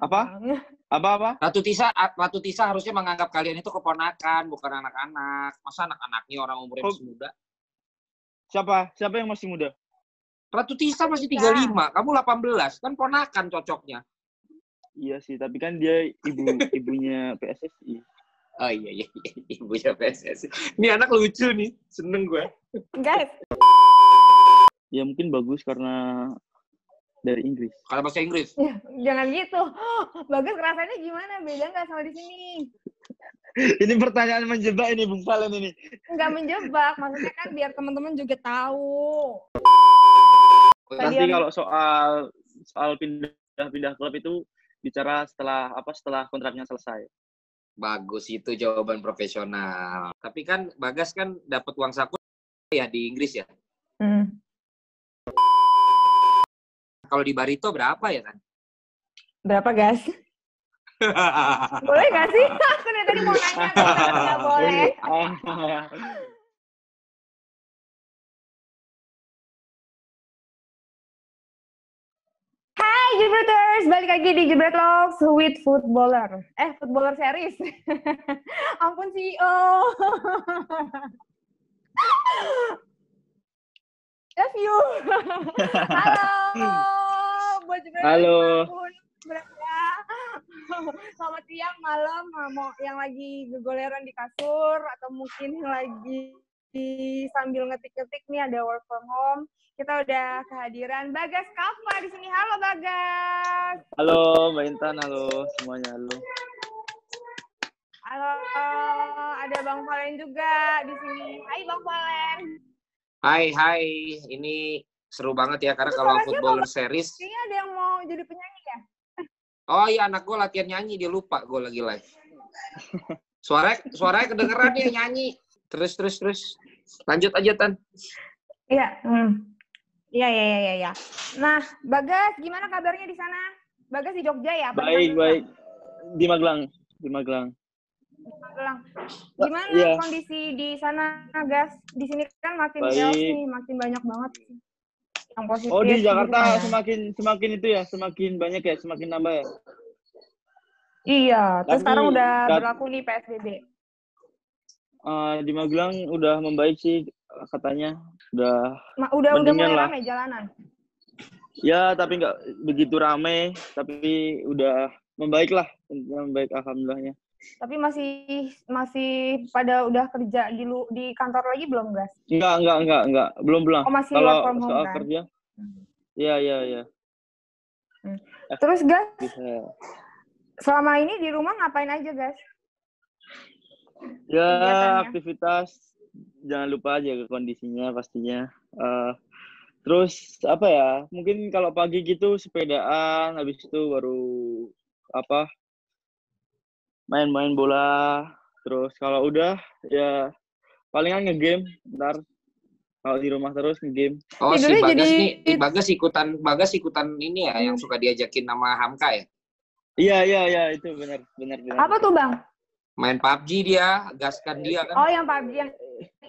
Apa? Apa apa? Ratu Tisa, Ratu Tisa harusnya menganggap kalian itu keponakan, bukan anak-anak. Masa anak-anaknya orang umurnya Oh. masih muda? Siapa? Siapa yang masih muda? Ratu Tisa masih 35, kamu 18, kan ponakan cocoknya. Iya sih, tapi kan dia ibu ibunya PSSI. Oh iya, iya, iya. ibunya PSSI. Ini anak lucu nih, seneng gue. Guys, Ya mungkin bagus karena dari Inggris. Kalau bahasa Inggris, ya, jangan gitu. Bagus rasanya gimana? Beda nggak sama di sini? ini pertanyaan menjebak ini Bung Valen ini. Nggak menjebak, maksudnya kan biar teman-teman juga tahu. Nanti Kalian- kalau soal soal pindah-pindah klub itu bicara setelah apa setelah kontraknya selesai. bagus itu jawaban profesional. Tapi kan Bagas kan dapat uang saku ya di Inggris ya. Hmm. Kalau di Barito berapa ya kan? Berapa, guys? Boleh nggak sih? Aku dari tadi mau nanya, nggak boleh. Hai Jebreters, balik lagi di Jebret Logs with Footballer. Eh, Footballer Series. Ampun CEO. Love you. Halo. Buat Halo. berada. Selamat siang, malam, mau yang lagi gegoleran di kasur atau mungkin yang lagi sambil ngetik-ngetik nih ada work from home. Kita udah kehadiran Bagas Kava di sini. Halo Bagas. halo Mbak Intan, halo semuanya, halo. Halo, ada Bang Valen juga di sini. Hai Bang Valen. Hai, hai. Ini seru banget ya karena Itu kalau siapa, footballer series. Kayaknya ada yang mau jadi penyanyi ya? Oh iya anak gue latihan nyanyi dia lupa gue lagi live. Suaranya suaranya kedengeran dia nyanyi. Terus terus terus. Lanjut aja Tan. Iya. Hmm. Iya, iya, iya, iya, iya. Nah, Bagas, gimana kabarnya di sana? Bagas di Jogja ya? Baik, baik. Di Magelang, di Magelang. Magelang. Gimana Iya. kondisi di sana, Gas? Di sini kan makin Baik. chaos nih, makin banyak banget. Yang positif. Oh di gitu Jakarta kan ya. semakin semakin itu ya, semakin banyak ya, semakin nambah ya. Iya, terus Tapi- sekarang udah tapi- berlaku nih PSBB. Eh, di Magelang udah membaik sih katanya. Udah Ma- udah udah mulai lah. rame jalanan. ya tapi nggak begitu rame, tapi udah membaik lah, membaik alhamdulillahnya. Tapi masih masih pada udah kerja di lu, di kantor lagi belum, Gas? Enggak, enggak, enggak, enggak, belum belum. Oh, masih Kalau from home soal kan? kerja, iya iya iya. Terus, Gas, Bisa. selama ini di rumah ngapain aja, Gas? Ya aktivitas jangan lupa aja ke kondisinya pastinya. Eh, terus apa ya? Mungkin kalau pagi gitu sepedaan, habis itu baru apa? Main-main bola. Terus kalau udah ya palingan ngegame ntar kalau di rumah terus ngegame. Oh si Tidurnya Bagas jadi- nih, si Bagas ikutan Bagas ikutan ini ya yang suka diajakin nama Hamka ya. Iya iya iya itu benar benar benar. Apa tuh, Bang? Main PUBG dia, gaskan dia kan. Oh, yang PUBG, yang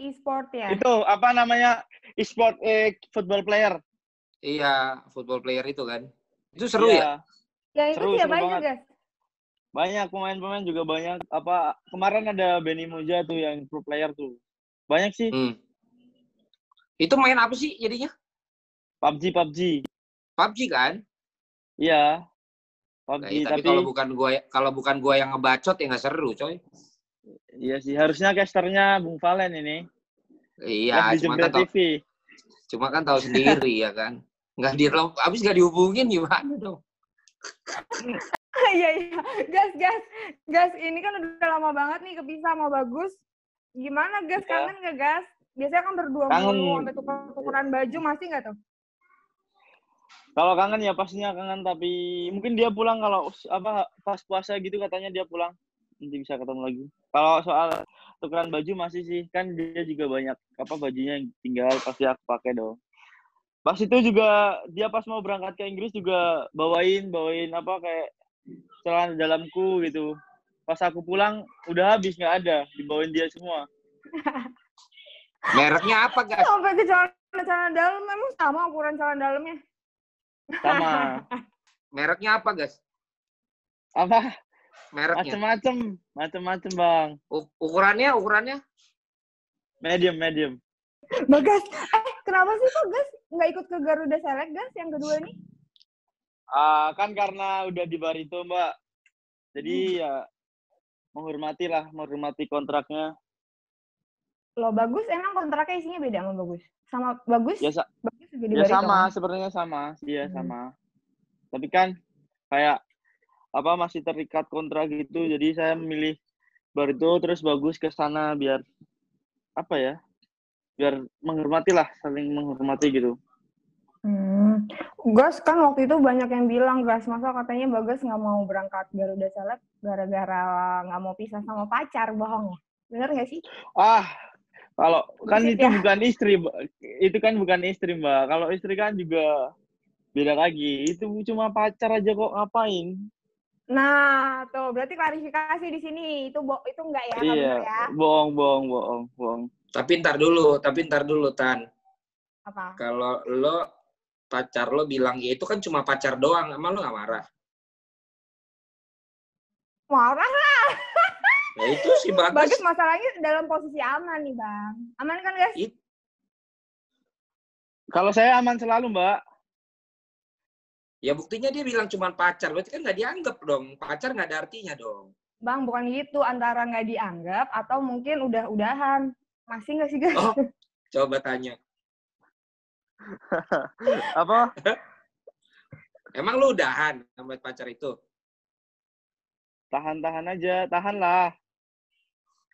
e-sport ya? Itu apa namanya? E-sport eh football player. Iya, football player itu kan. Itu seru ya? Yang itu Seru, siapa seru aja, banget. Banyak pemain-pemain juga banyak. Apa kemarin ada Benny Moja tuh yang pro player tuh. Banyak sih. Hmm. Itu main apa sih jadinya? PUBG PUBG. PUBG kan? Iya. Nah, PUBG iya, tapi, tapi, kalau bukan gua kalau bukan gua yang ngebacot ya nggak seru, coy. iya sih harusnya casternya Bung Valen ini. Iya, di cuma kan tahu, TV. cuma kan tahu sendiri ya kan. Nggak di abis nggak dihubungin gimana dong? Iya, iya. Gas, gas. Gas, ini kan udah lama banget nih kepisah sama Bagus. Gimana, Gas? Iya. Kangen nggak, Gas? Biasanya kan berdua Kangen. mulu, sampai tuker-tukeran baju, masih nggak tuh? Kalau kangen ya pastinya kangen tapi mungkin dia pulang kalau apa pas puasa gitu katanya dia pulang nanti bisa ketemu lagi. Kalau soal tukeran baju masih sih kan dia juga banyak apa bajunya yang tinggal pasti aku pakai dong. Pas itu juga dia pas mau berangkat ke Inggris juga bawain bawain apa kayak celana dalamku gitu. Pas aku pulang udah habis nggak ada dibawain dia semua. Mereknya apa, guys? Sampai ke celana-celana dalam, emang sama ukuran celana dalamnya? Sama. Mereknya apa, guys? Apa? Mereknya. Macem-macem, macem-macem bang. U- ukurannya, ukurannya? Medium, medium. Bagas, eh kenapa sih kok Gas nggak ikut ke Garuda Select Gas yang kedua ini? Ah, kan karena udah di Barito mbak. Jadi ya menghormati lah, menghormati kontraknya. Lo bagus emang kontraknya isinya beda sama bagus. Sama bagus, Ya, sa- bagus juga di ya sama, kan? sebenarnya sama. Iya Hmm. sama. Tapi kan kayak apa masih terikat kontrak gitu. Jadi saya memilih Barito terus bagus ke sana biar apa ya? Biar menghormati lah, saling menghormati gitu. Hmm. Gas kan waktu itu banyak yang bilang Gas masa katanya Bagas nggak mau berangkat Garuda Select gara-gara nggak mau pisah sama pacar bohong ya? Bener nggak sih? Ah, kalau kan Bullshit itu ya? bukan istri, itu kan bukan istri mbak. Kalau istri kan juga beda lagi. Itu cuma pacar aja kok ngapain? Nah, tuh berarti klarifikasi di sini itu bo itu enggak ya? Nggak iya, ya? bohong, bohong, bohong, bohong. Tapi ntar dulu, tapi ntar dulu, Tan. Apa? Kalau lo pacar lo bilang, ya itu kan cuma pacar doang, emang lo gak marah? Marah Ya itu sih bagus. Bagus masalahnya dalam posisi aman nih bang. Aman kan guys? It- Kalau saya aman selalu mbak. ya buktinya dia bilang cuma pacar, berarti kan nggak dianggap dong. Pacar nggak ada artinya dong. Bang bukan gitu antara nggak dianggap atau mungkin udah udahan. Masih nggak sih guys? Oh. Coba tanya. Apa? Emang lo udahan sama pacar itu? Tahan-tahan aja, tahan lah.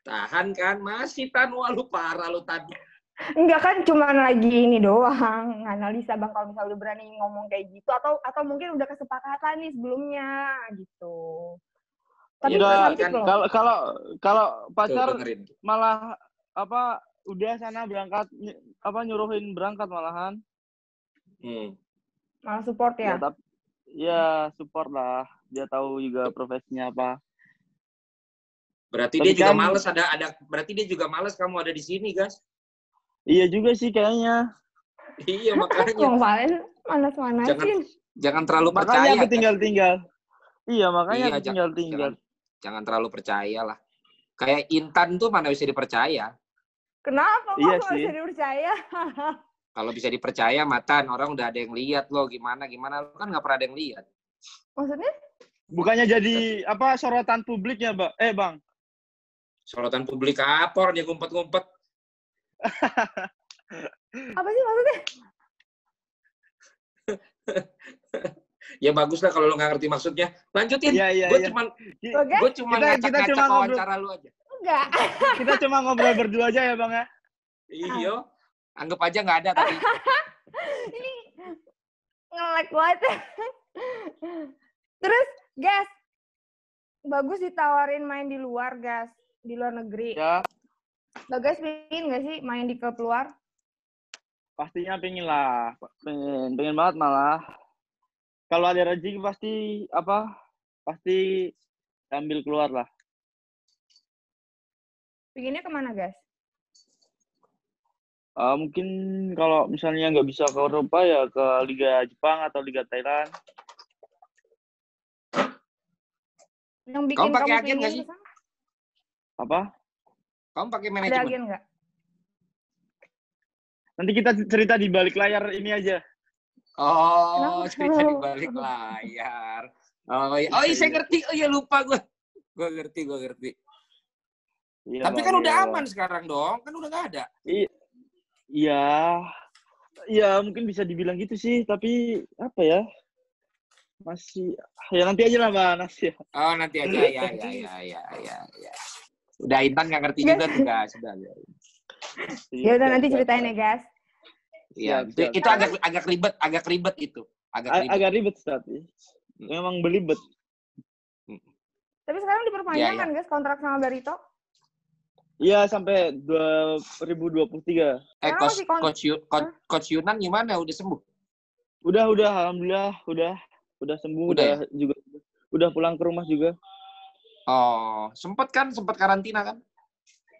Tahan kan? Masih Tan, wah lu parah lu Tan. Enggak kan cuman lagi ini doang analisa bang kalau misalnya udah berani ngomong kayak gitu atau atau mungkin udah kesepakatan nih sebelumnya gitu. Tapi Iya, kan. Kalau kalau kalau Tuh, pacar dengerin. malah apa udah sana berangkat apa nyuruhin berangkat malahan. Hmm. Malah support ya. Ya, tapi ya support lah. Dia tahu juga profesinya apa. Berarti Tapi dia juga kan- males ada ada berarti dia juga males kamu ada di sini, guys. Iya juga sih kayaknya. Iya, makanya Bang Valen manas-manasin. jangan terlalu Makanya percaya. aku tinggal-tinggal. Iya, makanya Iya, aku jangan- tinggal-tinggal. Jangan terlalu percaya lah. Kayak Intan tuh mana bisa dipercaya. Kenapa kok Iya nggak sih. bisa dipercaya? Kalau bisa dipercaya, Matan, orang udah ada yang lihat lo gimana gimana lo kan nggak pernah ada yang lihat. Maksudnya? Bukannya jadi apa sorotan publik ya, Mbak? Eh, Bang. Sorotan publik apa orang dia ngumpet-ngumpet. Apa sih maksudnya? Ya bagus lah kalau lo nggak ngerti maksudnya. Lanjutin. Iya, iya, gue iya. cuma gue cuma ngacak-ngacak cuma ngobrol. wawancara lu aja. Enggak. Kita cuma ngobrol berdua aja ya, Bang ya. Iyo. Anggap aja nggak ada tapi Ini nge-lag banget. Terus, guys, bagus ditawarin main di luar, guys. Di luar negeri. Ya, Bagas pengen nggak sih main di klub luar? pastinya pengen lah. Pengen, pengen banget malah. Kalau ada rezeki pasti apa? Pasti ambil keluar lah. Pengennya ke mana, guys? Eh, mungkin kalau misalnya nggak bisa ke Eropa ya ke Liga Jepang atau Liga Thailand. Yang bikin Kamu pakai kamu agen nggak sih? ke sana? Apa? kamu pakai Ada manajemen. agen nggak? Nanti kita cerita di balik layar ini aja. Oh, Kenapa? cerita di balik layar. Oh iya, oh iya saya ngerti. Oh iya lupa gue. Gue ngerti, gue ngerti. Iya, Tapi kan udah iya. aman sekarang dong. Kan udah nggak ada. Iya. Ya, mungkin bisa dibilang gitu sih, tapi apa ya? Masih ya nanti aja lah, Mbak Nas ya. Oh nanti aja ya ya ya ya ya. ya. Udah Intan nggak ngerti juga tuh guys. Sudah. ya. Ya udah siap, nanti siap, ceritain ya, guys. Iya, itu, siap. itu agak agak ribet, agak ribet itu. Agak ribet. Agak ribet tapi. Memang belibet. Tapi sekarang diperpanjang Iya, kan, guys, kontrak sama Barito? Iya, sampai 2023. Eh coach coach, Yu- coach, coach Yunan gimana? Udah sembuh? Udah, udah, alhamdulillah, udah, udah sembuh, Udah udah, juga, udah pulang ke rumah juga. Oh, sempet kan? Sempet karantina kan?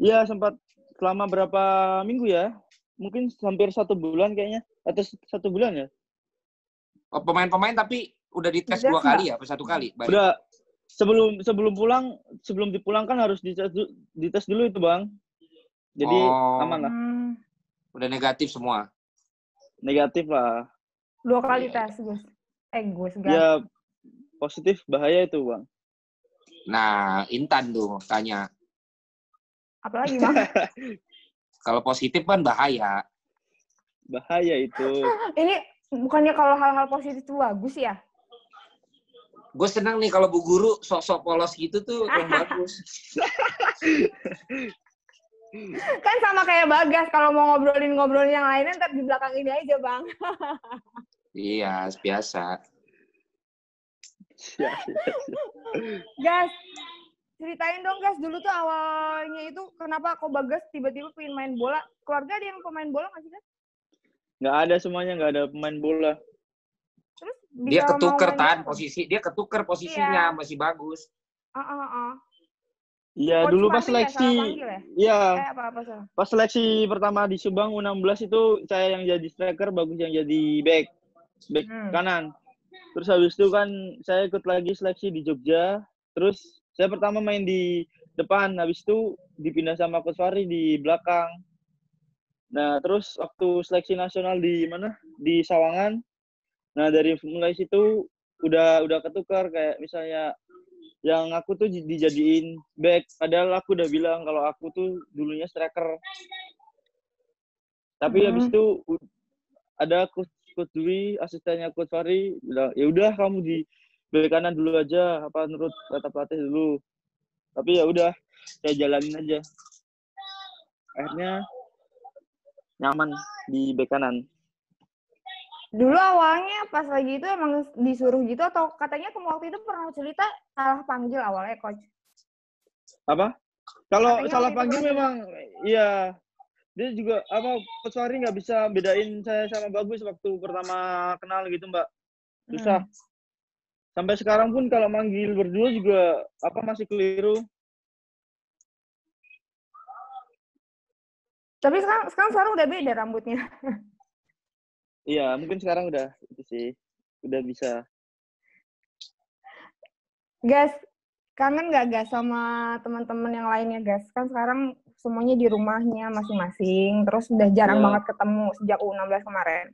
Iya, sempat selama berapa minggu ya? Mungkin hampir satu bulan kayaknya, atau satu bulan ya? Oh, pemain-pemain tapi udah dites dua kali ya? Apa satu kali? Balik. Udah sebelum sebelum pulang sebelum dipulangkan harus dites, dites dulu itu bang jadi Oh. aman lah Hmm, Udah negatif semua. negatif lah dua kali Iya, tes, Gus. Eh, Gus, ya positif bahaya itu bang Nah, Intan tuh tanya. Apalagi, Bang? Kalau positif kan bahaya. bahaya itu Ini bukannya kalau hal-hal positif itu bagus ya? Gue senang nih kalau bu guru sok-sok polos gitu tuh yang bagus. Kan sama kayak Bagas, kalau mau ngobrolin-ngobrolin yang lainnya, ntar di belakang ini aja, Bang. Iya, biasa. Ya, ya, ya. Gas, ceritain dong, Gas. Dulu tuh awalnya itu kenapa kok Bagas tiba-tiba pengen main bola? Keluarga ada yang pemain bola nggak sih, Gas? nggak ada semuanya nggak ada pemain bola Dia mau ketuker tan posisi, dia ketuker posisinya Iya. masih bagus. Ah, ah, ah. Iya dulu pas ya, seleksi ya? iya Eh, apa-apa, salah. pas seleksi pertama di Subang U16 itu saya yang jadi striker bagus yang jadi back back Hmm. kanan terus habis itu kan saya ikut lagi seleksi di Jogja terus saya pertama main di depan habis itu dipindah sama Coach Fahri di belakang nah terus waktu seleksi nasional di mana di Sawangan nah dari mulai situ udah udah ketukar kayak misalnya yang aku tuh di- dijadiin back. Padahal aku udah bilang kalau aku tuh dulunya striker. Tapi Hmm. habis itu ada coach coach Dwi asistennya coach Fahri bilang ya udah kamu di bek kanan dulu aja apa menurut kata pelatih dulu. Tapi ya udah saya jalanin aja. Akhirnya nyaman di bek kanan Dulu awalnya pas lagi itu emang disuruh gitu atau katanya kamu waktu itu pernah cerita salah panggil awalnya coach. apa kalau salah panggil memang iya dia juga apa coach Fahri nggak bisa bedain saya sama bagus waktu pertama kenal gitu mbak susah Hmm. sampai sekarang pun kalau manggil berdua juga apa masih keliru Tapi sekarang sekarang sekarang udah beda rambutnya. iya mungkin sekarang udah itu sih udah bisa Gas, kangen nggak gas sama teman-teman yang lainnya gas? Kan sekarang semuanya di rumahnya masing-masing, terus udah jarang Iya. banget ketemu sejak U16 kemarin.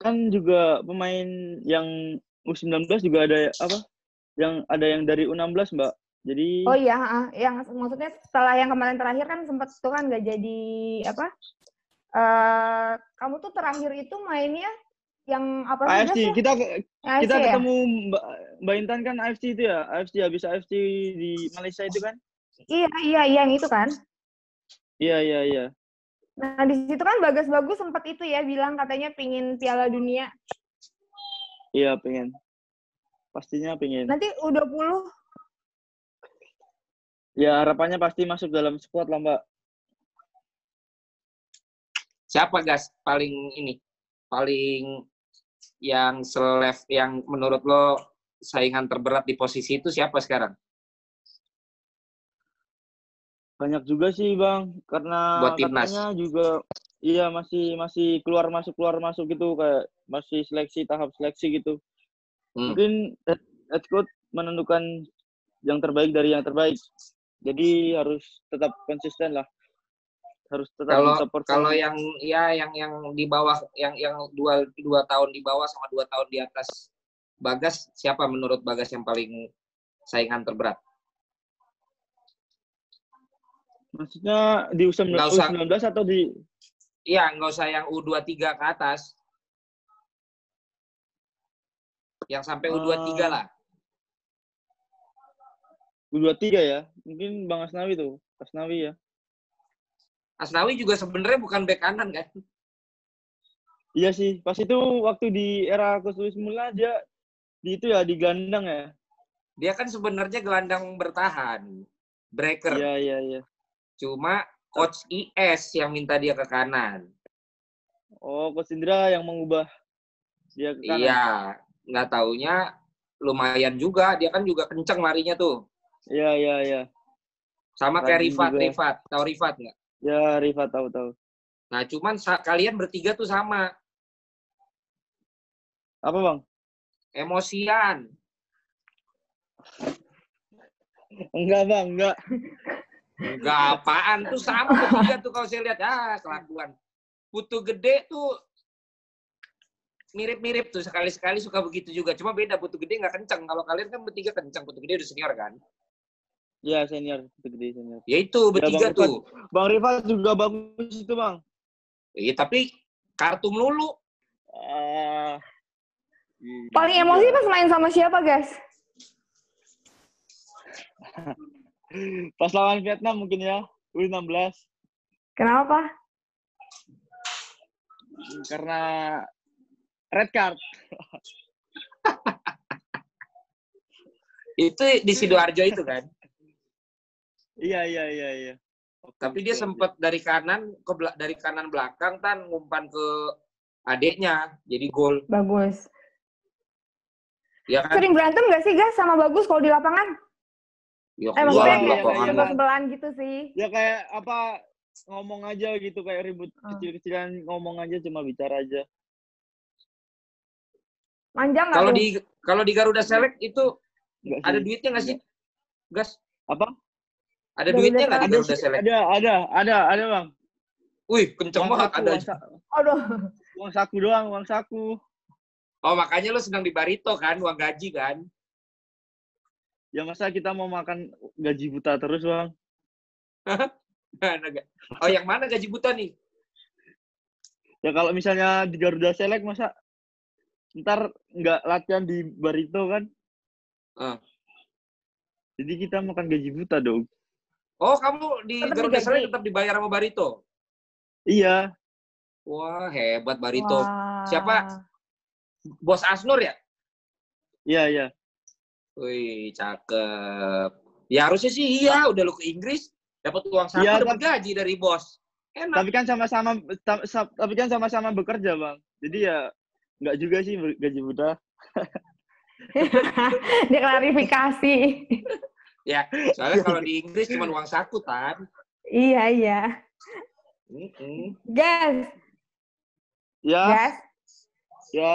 Kan juga pemain yang U19 juga ada apa yang ada yang dari U16 mbak jadi Oh iya, yang maksudnya setelah yang kemarin terakhir kan sempat tuh kan nggak jadi apa? Eh kamu tuh terakhir itu mainnya yang apa sih? AFC kita AFC kita ya? ketemu mbak mbak Intan kan AFC itu ya AFC habis AFC di Malaysia itu kan Iya, iya, iya yang itu kan. iya iya iya Nah, di situ kan Bagas Bagus sempat itu ya bilang katanya pingin Piala Dunia. iya pengen pastinya pengen Nanti U20 ya harapannya pasti masuk dalam squad lah mbak Siapa gas paling ini? Paling yang selef yang menurut lo saingan terberat di posisi itu siapa sekarang? banyak juga sih bang karena Buat timnas. katanya juga iya masih masih keluar masuk keluar masuk gitu kayak masih seleksi tahap seleksi gitu Hmm. mungkin head, coach menentukan yang terbaik dari yang terbaik jadi harus tetap konsisten lah harus tetap Kalau perform. kalau yang ya yang yang di bawah yang yang dua dua tahun di bawah sama dua tahun di atas Bagas siapa menurut Bagas yang paling saingan terberat? maksudnya di U19, Nggak usah. U19 atau di Iya, nggak usah yang U23 ke atas. Yang sampai U23 Eh, lah. U23 ya mungkin Bang Asnawi tuh Asnawi ya Asnawi juga sebenarnya bukan bek kanan kan? iya sih pas itu waktu di era Coach Luis Milla dia di itu ya di gelandang ya Dia kan sebenarnya gelandang bertahan, breaker. iya iya iya Cuma coach IS yang minta dia ke kanan. oh Coach Indra yang mengubah dia ke kanan Iya, nggak taunya lumayan juga. Dia kan juga kenceng larinya tuh. iya iya iya Sama kayak Rifat, juga. Rifat. Tahu Rifat nggak? Ya Riva tahu tahu Nah, cuman kalian bertiga tuh sama. apa bang Emosian. Enggak bang, enggak. Enggak apaan tuh sama bertiga tuh kalau saya lihat ah kelakuan. Putu gede tuh mirip-mirip tuh sekali-sekali suka begitu juga. Cuma beda putu gede nggak kencang. Kalau kalian kan bertiga kencang, putu gede udah senior kan? Ya senior, itu gede senior. Ya itu bertiga Bang tuh. Bang Rifat juga bagus itu bang. Iya tapi kartu melulu. Iya. Paling emosi pas main sama siapa, guys? Pas lawan Vietnam mungkin ya, U16. Kenapa? Karena red card. Itu di Sidoarjo itu kan. Iya, iya, iya, iya. Tapi dia sempat dari kanan ke bela- dari kanan belakang kan ngumpan ke adeknya jadi gol. Bagus. Ya kan? Sering berantem gak sih, guys, sama Bagus kalau di lapangan? Ya, Eh, maksudnya di lapangan. iya, sebel sebelan gitu sih. Ya kayak apa ngomong aja gitu kayak ribut Ah. kecil-kecilan ngomong aja cuma bicara aja. Manjang nggak Kalau di kalau di Garuda Select itu Enggak ada sih. duitnya nggak sih? Gas, Apa? Ada duitnya nggak di Ada Garuda Select? ada, ada, ada, ada bang. Wih, kenceng Uang banget saku, ada. uang, sa- Aduh. uang saku doang, uang saku. Oh, makanya lu sedang di Barito kan, uang gaji kan? Ya masa kita mau makan gaji buta terus bang? Oh, yang mana gaji buta nih? Ya kalau misalnya di Garuda Select masa ntar nggak latihan di Barito kan? Ah. Jadi kita makan gaji buta dong. Oh, kamu di Tetap Garuda. Select tetap dibayar sama Barito? Iya, Wah, hebat Barito. Wah. Siapa? Bos Asnur ya? iya, iya. Wih, cakep. Ya harusnya sih iya, udah lu ke Inggris, dapat uang saku, Iya, dapat tapi- gaji dari bos. Enak. Tapi kan sama-sama, ta- sa- tapi kan sama-sama bekerja bang. Jadi ya nggak juga sih gaji buta. Dia klarifikasi. Ya, soalnya kalau di Inggris cuma uang saku, Tan. iya, iya. Guys, Ya, guys. ya,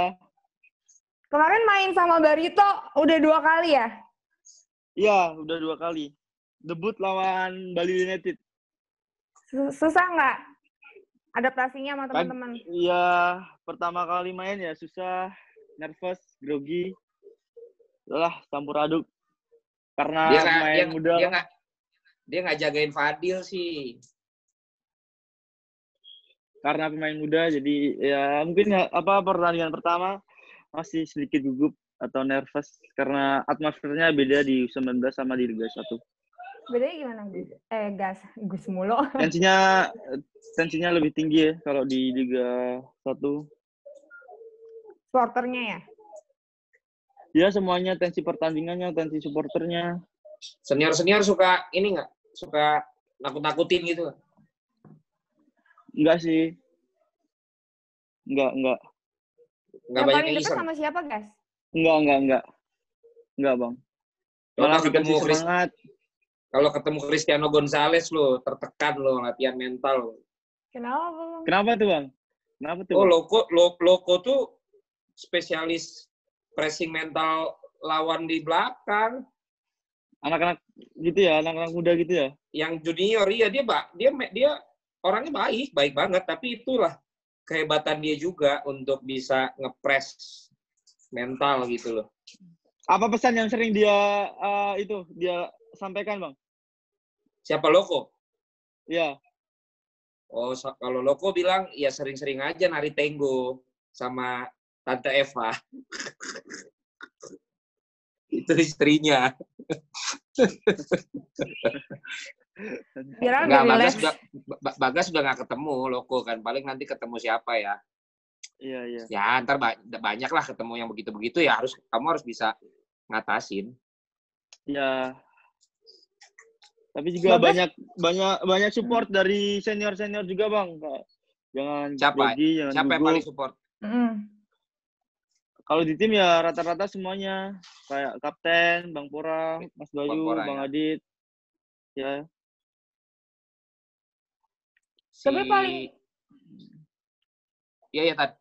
Kemarin main sama Barito udah dua kali ya? iya udah dua kali. Debut lawan Bali United. Su- Susah nggak adaptasinya sama Kan- teman-teman? Iya, pertama kali main ya susah, nervous, grogi. Lah, campur aduk. Karena Dia nggak pemain dia, muda. dia nggak dia nggak jagain Fadil sih. karena pemain muda jadi ya mungkin nggak- apa pertandingan pertama masih sedikit gugup atau nervous karena atmosfernya beda di U19 sama di Liga 1. Bedanya gimana, Gus? Eh, gas. Gus mulu. Tensinya tensinya lebih tinggi ya kalau di Liga 1. Supporternya ya? Ya semuanya tensi pertandingannya, tensi supporternya. Senior-senior suka ini nggak? Suka nakut-nakutin gitu. nggak? Enggak sih. Enggak, enggak. Nggak yang banyak paling yang dekat sama siapa, guys? Enggak, enggak, enggak. Enggak, Bang. Kalau Malah ketemu Chris, semangat. kalau ketemu Cristiano Gonzalez lo tertekan lo latihan mental. lo. Kenapa, Bang? Kenapa tuh, Bang? Kenapa tuh? Oh, Bang? Loko, Lo- Loko tuh spesialis pressing mental lawan di belakang. Anak-anak gitu ya, anak-anak muda gitu ya. Yang junior iya dia ba- dia dia orangnya baik, baik banget, tapi itulah kehebatan dia juga untuk bisa ngepres mental gitu loh. Apa pesan yang sering dia eh, itu dia sampaikan, Bang? Siapa Loko? Ya. Oh, sa- kalau Loko bilang ya sering-sering aja nari tenggo sama Tante Eva. Itu istrinya. Viral Enggak, Bagas sudah Ba- Bagas sudah nggak ketemu Loko kan. Paling nanti ketemu siapa ya? Iya, iya. Ya ntar ba- banyak lah ketemu yang begitu-begitu ya harus kamu harus bisa ngatasin. Ya. Tapi juga Bagas- banyak banyak banyak support dari senior-senior juga, Bang. Jangan Siapa? jangan Siapa yang paling support? Mm. Kalau di tim ya rata-rata semuanya kayak kapten, Bang Pora, Mas Bayu, Pora, Bang ya. Adit. Ya, Tapi Si- paling- Iya ya Tad.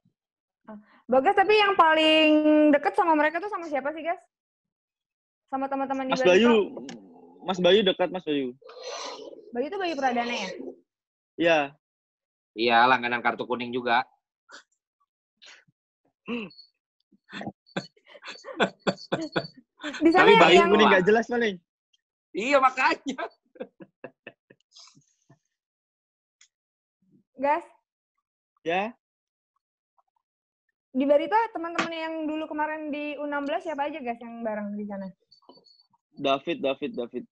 Bagas, tapi yang paling deket sama mereka tuh sama siapa sih, guys? sama teman-teman di Mas Barito. Bayu, Mas Bayu dekat Mas Bayu. Bayu itu Bayu Pradana ya? Iya, Iya, langganan kartu kuning juga. Di sana Tapi yang, Bayu yang kuning nggak jelas paling. Iya, makanya. gas Ya, di Barito teman-teman yang dulu kemarin di U16 siapa aja guys yang bareng di sana? David, David, David.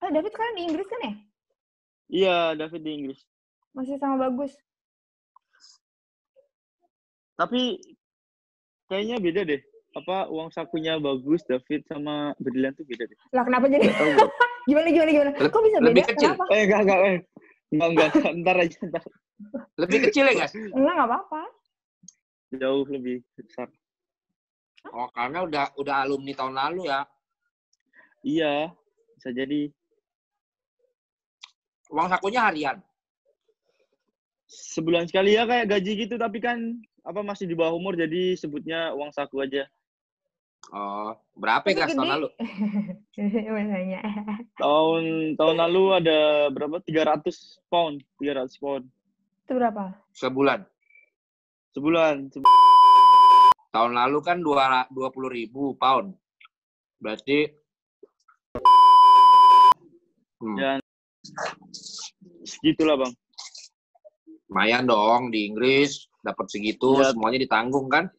Oh, David sekarang di Inggris kan ya? Iya, David di Inggris. Masih sama bagus. Tapi kayaknya beda deh. Apa uang sakunya bagus David sama Berlian tuh beda deh. Lah kenapa jadi? Gimana gimana gimana? Kok bisa lebih beda? kecil. Kenapa? Eh enggak enggak eh. Enggak enggak ntar aja ntar. Lebih kecil ya, guys? Enggak, nggak apa-apa. Jauh lebih besar. Oh, karena udah udah alumni tahun lalu ya. Iya, bisa jadi Uang sakunya harian. sebulan sekali ya kayak gaji gitu tapi kan apa masih di bawah umur jadi sebutnya uang saku aja. Oh, berapa ya, tahun lalu? Masanya. Tahun tahun lalu ada berapa? 300 pound, 300 pound Itu berapa? Sebulan. sebulan. Sebu- Tahun lalu kan dua dua puluh ribu pound. Berarti hmm, Ya. Segitulah, Bang. lumayan dong di Inggris dapat segitu Ya. semuanya ditanggung kan?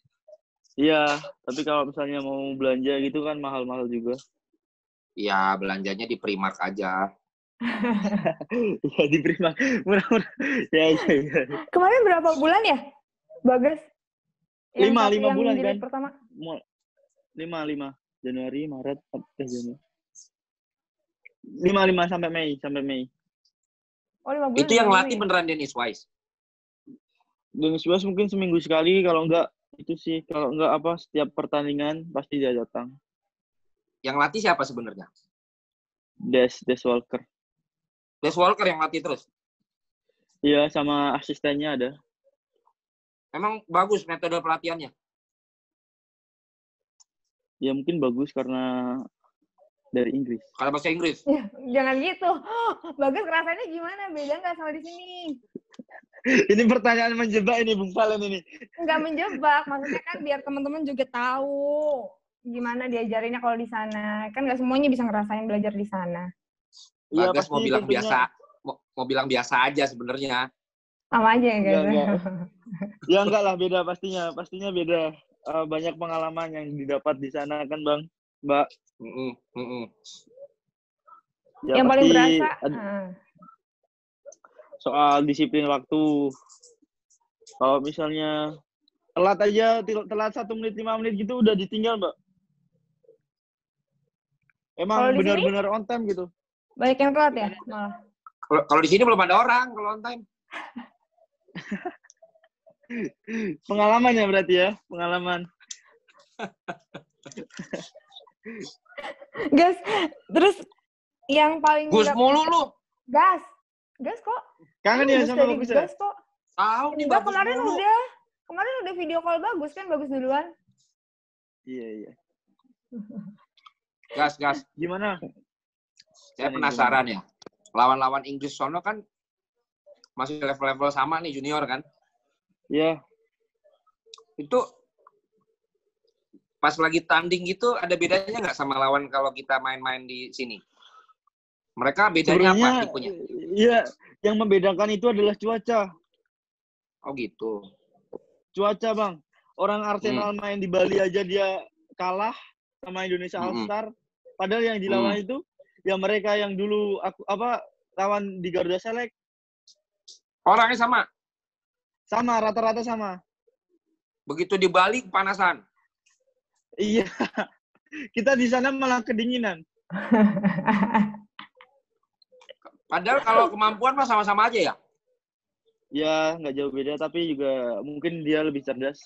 Iya, tapi kalau misalnya mau belanja gitu kan mahal-mahal juga. Ya belanjanya di Primark aja. Iya, di Prima. Murah-murah. Ya, iya, iya. Kemarin berapa bulan ya? Bagas. Yang Lima, lima yang bulan, kan? pertama. Lima, lima. Januari, Maret, eh Januari. Lima, lima sampai Mei, sampai Mei. Oh, lima bulan. Itu yang latih ya? beneran Dennis Wise. Dennis Wise mungkin seminggu sekali, kalau enggak itu sih, kalau enggak apa setiap pertandingan pasti dia datang. Yang latih siapa sebenarnya? Des, Des Walker. Des Walker yang latih terus. Iya, sama asistennya ada. Emang bagus metode pelatihannya. Ya mungkin bagus karena dari Inggris. Kalau bahasa Inggris. Ya, jangan gitu. Bagas rasanya gimana? Beda nggak sama di sini? ini pertanyaan menjebak ini Bung Valen ini. Nggak menjebak. Maksudnya kan biar teman-teman juga tahu gimana diajarinnya kalau di sana. Kan nggak semuanya bisa ngerasain belajar di sana. Iya, Bagas mau bilang tentunya. biasa, mau, mau bilang biasa aja sebenarnya. Sama aja ya, guys. Enggak, enggak. Ya enggak lah beda pastinya, pastinya beda. Eh, banyak pengalaman yang didapat di sana kan Bang, Mbak. Mm-mm, mm-mm. Ya, yang paling berasa. ad- ah. Soal disiplin waktu. Kalau misalnya telat aja, telat satu menit lima menit gitu udah ditinggal Mbak. Emang benar-benar on time gitu. Banyak yang telat ya malah. Kalau kalau di sini belum ada orang kalau on time. Pengalaman ya berarti ya, pengalaman. Gas. Terus yang paling Gus mulu lu. gas. Gas kok. Kangen ya sama bagus ya? gas kok. Tahu nih bagus kemarin mulu. udah. Kemarin udah video call bagus kan bagus duluan. Iya, iya. Gas, gas. Gimana? Saya Gimana, penasaran ya. Lawan-lawan Inggris sono kan masih level-level sama nih junior kan. Ya, Itu pas lagi tanding gitu ada bedanya nggak sama lawan kalau kita main-main di sini? Mereka bedanya apa sebenarnya tipenya? iya, yang membedakan itu adalah cuaca. Oh gitu. Cuaca, Bang. Orang Arsenal Hmm. main di Bali aja dia kalah sama Indonesia All Mm-mm. Star. Padahal yang dilawan itu ya mereka yang dulu aku apa lawan di Garuda Select Orangnya sama. sama rata-rata sama. Begitu di Bali kepanasan. Iya. Kita di sana malah kedinginan. Padahal kalau kemampuan mah sama-sama aja ya. Ya, nggak jauh beda tapi juga mungkin dia lebih cerdas.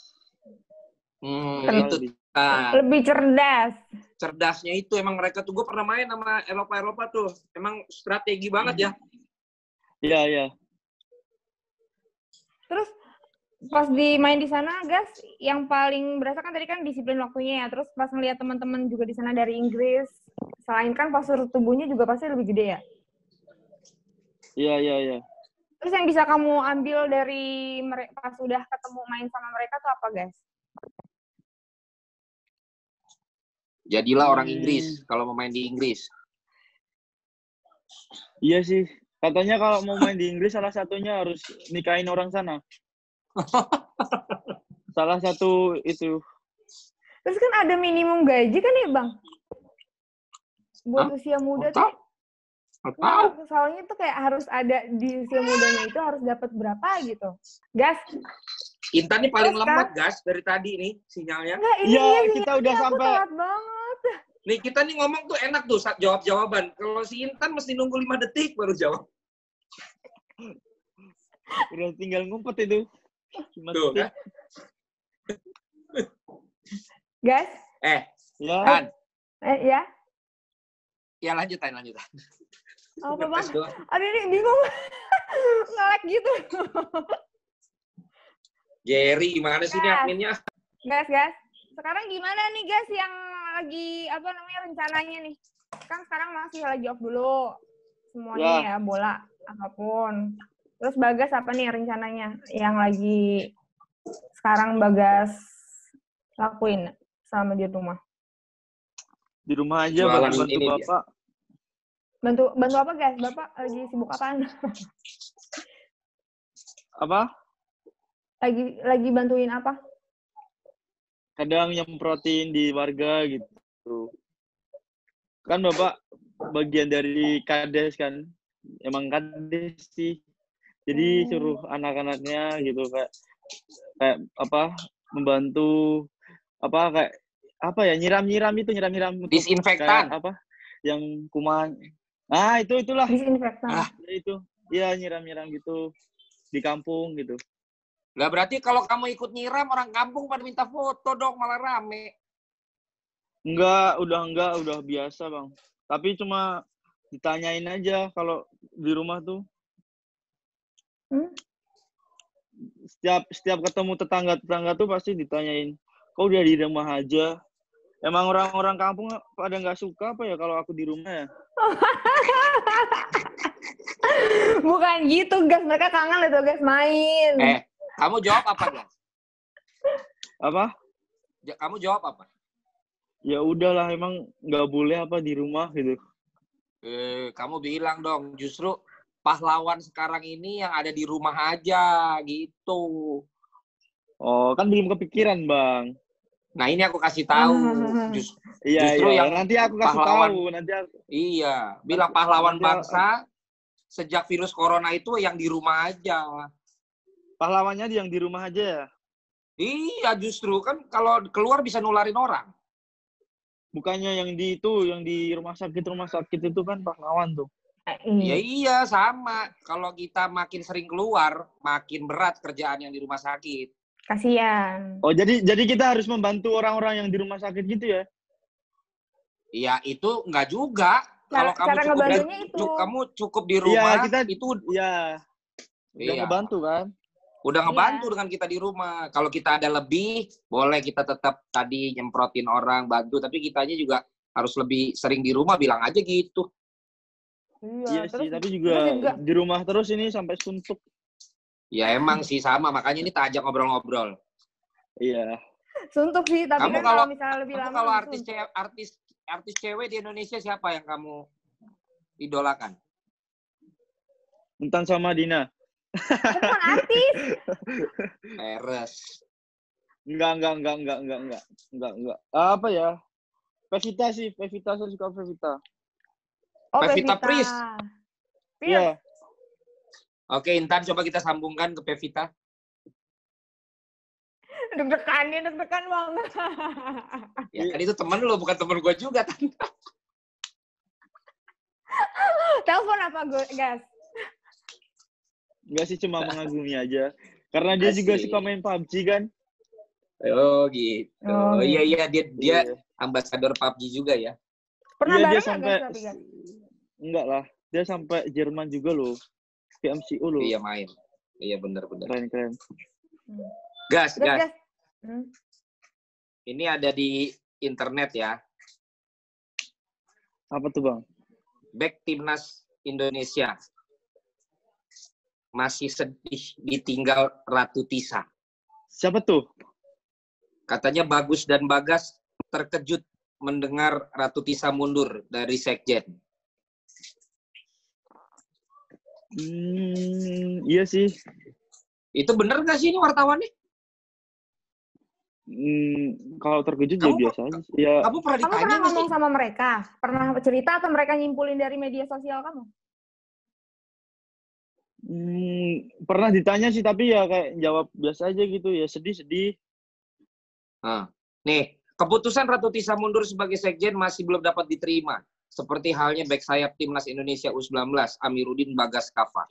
Hmm, itu lebih- nah, Lebih cerdas. cerdasnya itu emang mereka tuh gue pernah main sama Eropa Eropa tuh emang strategi banget ya Iya, iya. Terus pas di main di sana, guys, yang paling berasa kan tadi kan disiplin waktunya ya. Terus pas ngeliat teman-teman juga di sana dari Inggris, selain kan postur tubuhnya juga pasti lebih gede ya. Iya, iya, iya. Terus yang bisa kamu ambil dari mereka pas udah ketemu main sama mereka tuh apa, guys? Jadilah orang Hmm. Inggris kalau mau main di Inggris. Iya sih. Katanya kalau mau main di Inggris salah satunya harus nikahin orang sana. salah satu itu. Terus kan ada minimum gaji kan ya, Bang? Buat Hah? usia muda tahu. tuh. Tahu. Nah, soalnya tuh kayak harus ada di usia mudanya itu harus dapat berapa gitu. Gas, Intan nih paling Terus, lemot, gas, dari tadi nih sinyalnya. enggak ini Iya, dia kita sinyalnya, udah sampai. banget. Nih kita nih ngomong tuh enak tuh saat jawab jawaban. Kalau si Intan mesti nunggu 5 detik baru jawab. Udah tinggal ngumpet itu. Cuma Tuh detik. kan. Gas, Eh, Ya, Tan. eh, ya. Ya lanjut, Tan, lanjut. Tan. Apa, Bang? Aduh, ini bingung. Ngelek gitu. Jerry, gimana sih ini adminnya? Gas, gas. Sekarang gimana nih, guys, yang lagi, apa namanya, rencananya nih? Kan sekarang masih lagi off dulu. Semuanya ya, bola, apa pun. Terus Bagas apa nih rencananya? Yang lagi sekarang Bagas lakuin selama di rumah? di rumah aja Jualan bantu bantu bapak. Bantu bantu apa, guys? Bapak lagi sibuk apaan? Apa? lagi lagi bantuin apa? Kadang nyemprotin di warga gitu. Kan bapak bagian dari kades kan. Emang kades sih. Jadi Oh. suruh anak-anaknya gitu kayak kayak apa membantu apa kayak apa ya nyiram-nyiram itu nyiram-nyiram Disinfektan. kayak apa yang kuman ah itu itulah Disinfektan. Ah. Ya, itu iya nyiram-nyiram gitu di kampung gitu Lah berarti kalau kamu ikut nyiram orang kampung pada minta foto dong malah rame. enggak udah enggak udah biasa bang tapi cuma ditanyain aja kalau di rumah tuh Hmm? setiap setiap ketemu tetangga tetangga tuh pasti ditanyain kau udah di rumah aja emang orang-orang kampung pada nggak suka apa ya kalau aku di rumah ya Bukan gitu, guys. Mereka kangen itu, guys, main. Eh, kamu jawab apa, Gas? apa Ja- Kamu jawab apa? ya udahlah emang nggak boleh apa di rumah gitu Eh, kamu bilang dong, justru pahlawan sekarang ini yang ada di rumah aja gitu. oh kan belum kepikiran bang Nah ini aku kasih tahu. Jus- iya Justru iya yang nanti aku kasih pahlawan- tahu nanti aku, iya, bilang pahlawan Nanti- bangsa sejak virus corona itu yang di rumah aja. pahlawannya yang di rumah aja ya Iya, justru kan kalau keluar bisa nularin orang. bukannya yang di itu yang di rumah sakit rumah sakit itu kan pahlawan tuh Eh, Ya iya. iya sama. Kalau kita makin sering keluar, makin berat kerjaan yang di rumah sakit. Kasian. oh jadi jadi kita harus membantu orang-orang yang di rumah sakit gitu ya Iya itu nggak juga. Cara, Kalau kamu cara cukup di, ngebantunya itu. kamu cukup di rumah, kita- itu iya udah Iya. ngebantu kan udah Iya. ngebantu dengan kita di rumah. Kalau kita ada lebih, boleh kita tetap tadi nyemprotin orang, bantu. Tapi kitanya juga harus lebih sering di rumah, bilang aja gitu. iya terus, sih tapi juga juga di rumah terus ini sampai suntuk Ya emang sih sama, makanya ini tak ngobrol-ngobrol. Iya. Suntuk sih, tapi kamu kan kalau, kalau misalnya lebih kamu lama. Kalau artis cewek, artis artis cewek di Indonesia siapa yang kamu idolakan? Entan sama Dina. Bukan artis. Peres. Enggak, enggak, enggak, enggak, enggak, enggak, enggak, enggak. Apa ya? Pevita sih, Pevita saya suka Pevita. Oh, Pevita, Pevita. Pris. Iya. Yeah. Oke, Intan coba kita sambungkan ke Pevita. Deg-degan dia, deg-degan banget. Ya, Iya. kan itu temen lu, bukan temen gue juga. Tan. Telepon apa gue, guys? enggak sih cuma mengagumi aja karena dia juga Asik. suka main PUBG kan Oh gitu. Oh, iya iya dia dia Iya. ambasador PUBG juga ya. Pernah Iya, dia bareng nggak, sampai enggak lah dia sampai Jerman juga loh ke MCU loh Iya main. Iya benar benar. keren keren Gas, Gas, gas. gas. Hmm. Ini ada di internet ya. Apa tuh bang? Back timnas Indonesia. Masih sedih ditinggal Ratu Tisa. Siapa tuh? Katanya Bagus dan Bagas terkejut mendengar Ratu Tisa mundur dari Sekjen. Hmm, iya sih. Itu bener nggak sih ini wartawannya? Hmm, kalau terkejut ya Kamu- biasa aja. sih. Ya, Kamu pernah Kamu ditanya pernah sih? ngomong sama mereka? Pernah cerita atau mereka nyimpulin dari media sosial kamu? hmm, pernah ditanya sih tapi ya kayak jawab biasa aja gitu ya sedih-sedih. Nah, nih, keputusan Ratu Tisa mundur sebagai sekjen masih belum dapat diterima. Seperti halnya back sayap timnas Indonesia U19, Amiruddin Bagas Kava.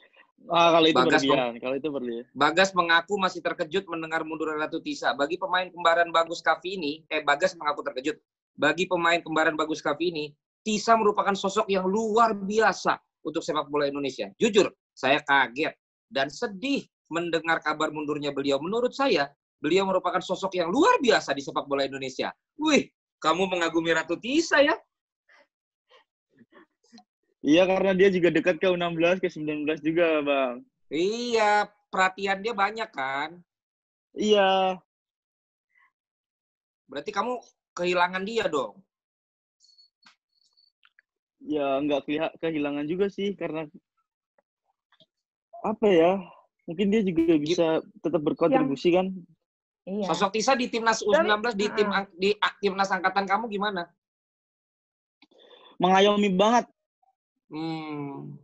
Ah kalau itu Bagas berlebihan, kalau itu berlebihan. Bagas mengaku masih terkejut mendengar mundurnya Ratu Tisa. Bagi pemain kembaran Bagus Kavi ini, eh Bagas mengaku terkejut. Bagi pemain kembaran Bagus Kavi ini, Tisa merupakan sosok yang luar biasa untuk sepak bola Indonesia. Jujur, saya kaget dan sedih mendengar kabar mundurnya beliau. Menurut saya, beliau merupakan sosok yang luar biasa di sepak bola Indonesia. Wih, kamu mengagumi Ratu Tisa ya? Iya karena dia juga dekat ke U16 ke 19 juga bang. Iya, perhatian dia banyak kan? Iya. Berarti kamu kehilangan dia dong. Ya nggak kehilangan juga sih karena apa ya? Mungkin dia juga bisa tetap berkontribusi kan? Iya. Sosok Tisa di timnas U19 di tim Heeh. ang- di timnas angkatan kamu gimana? Mengayomi banget. Hmm.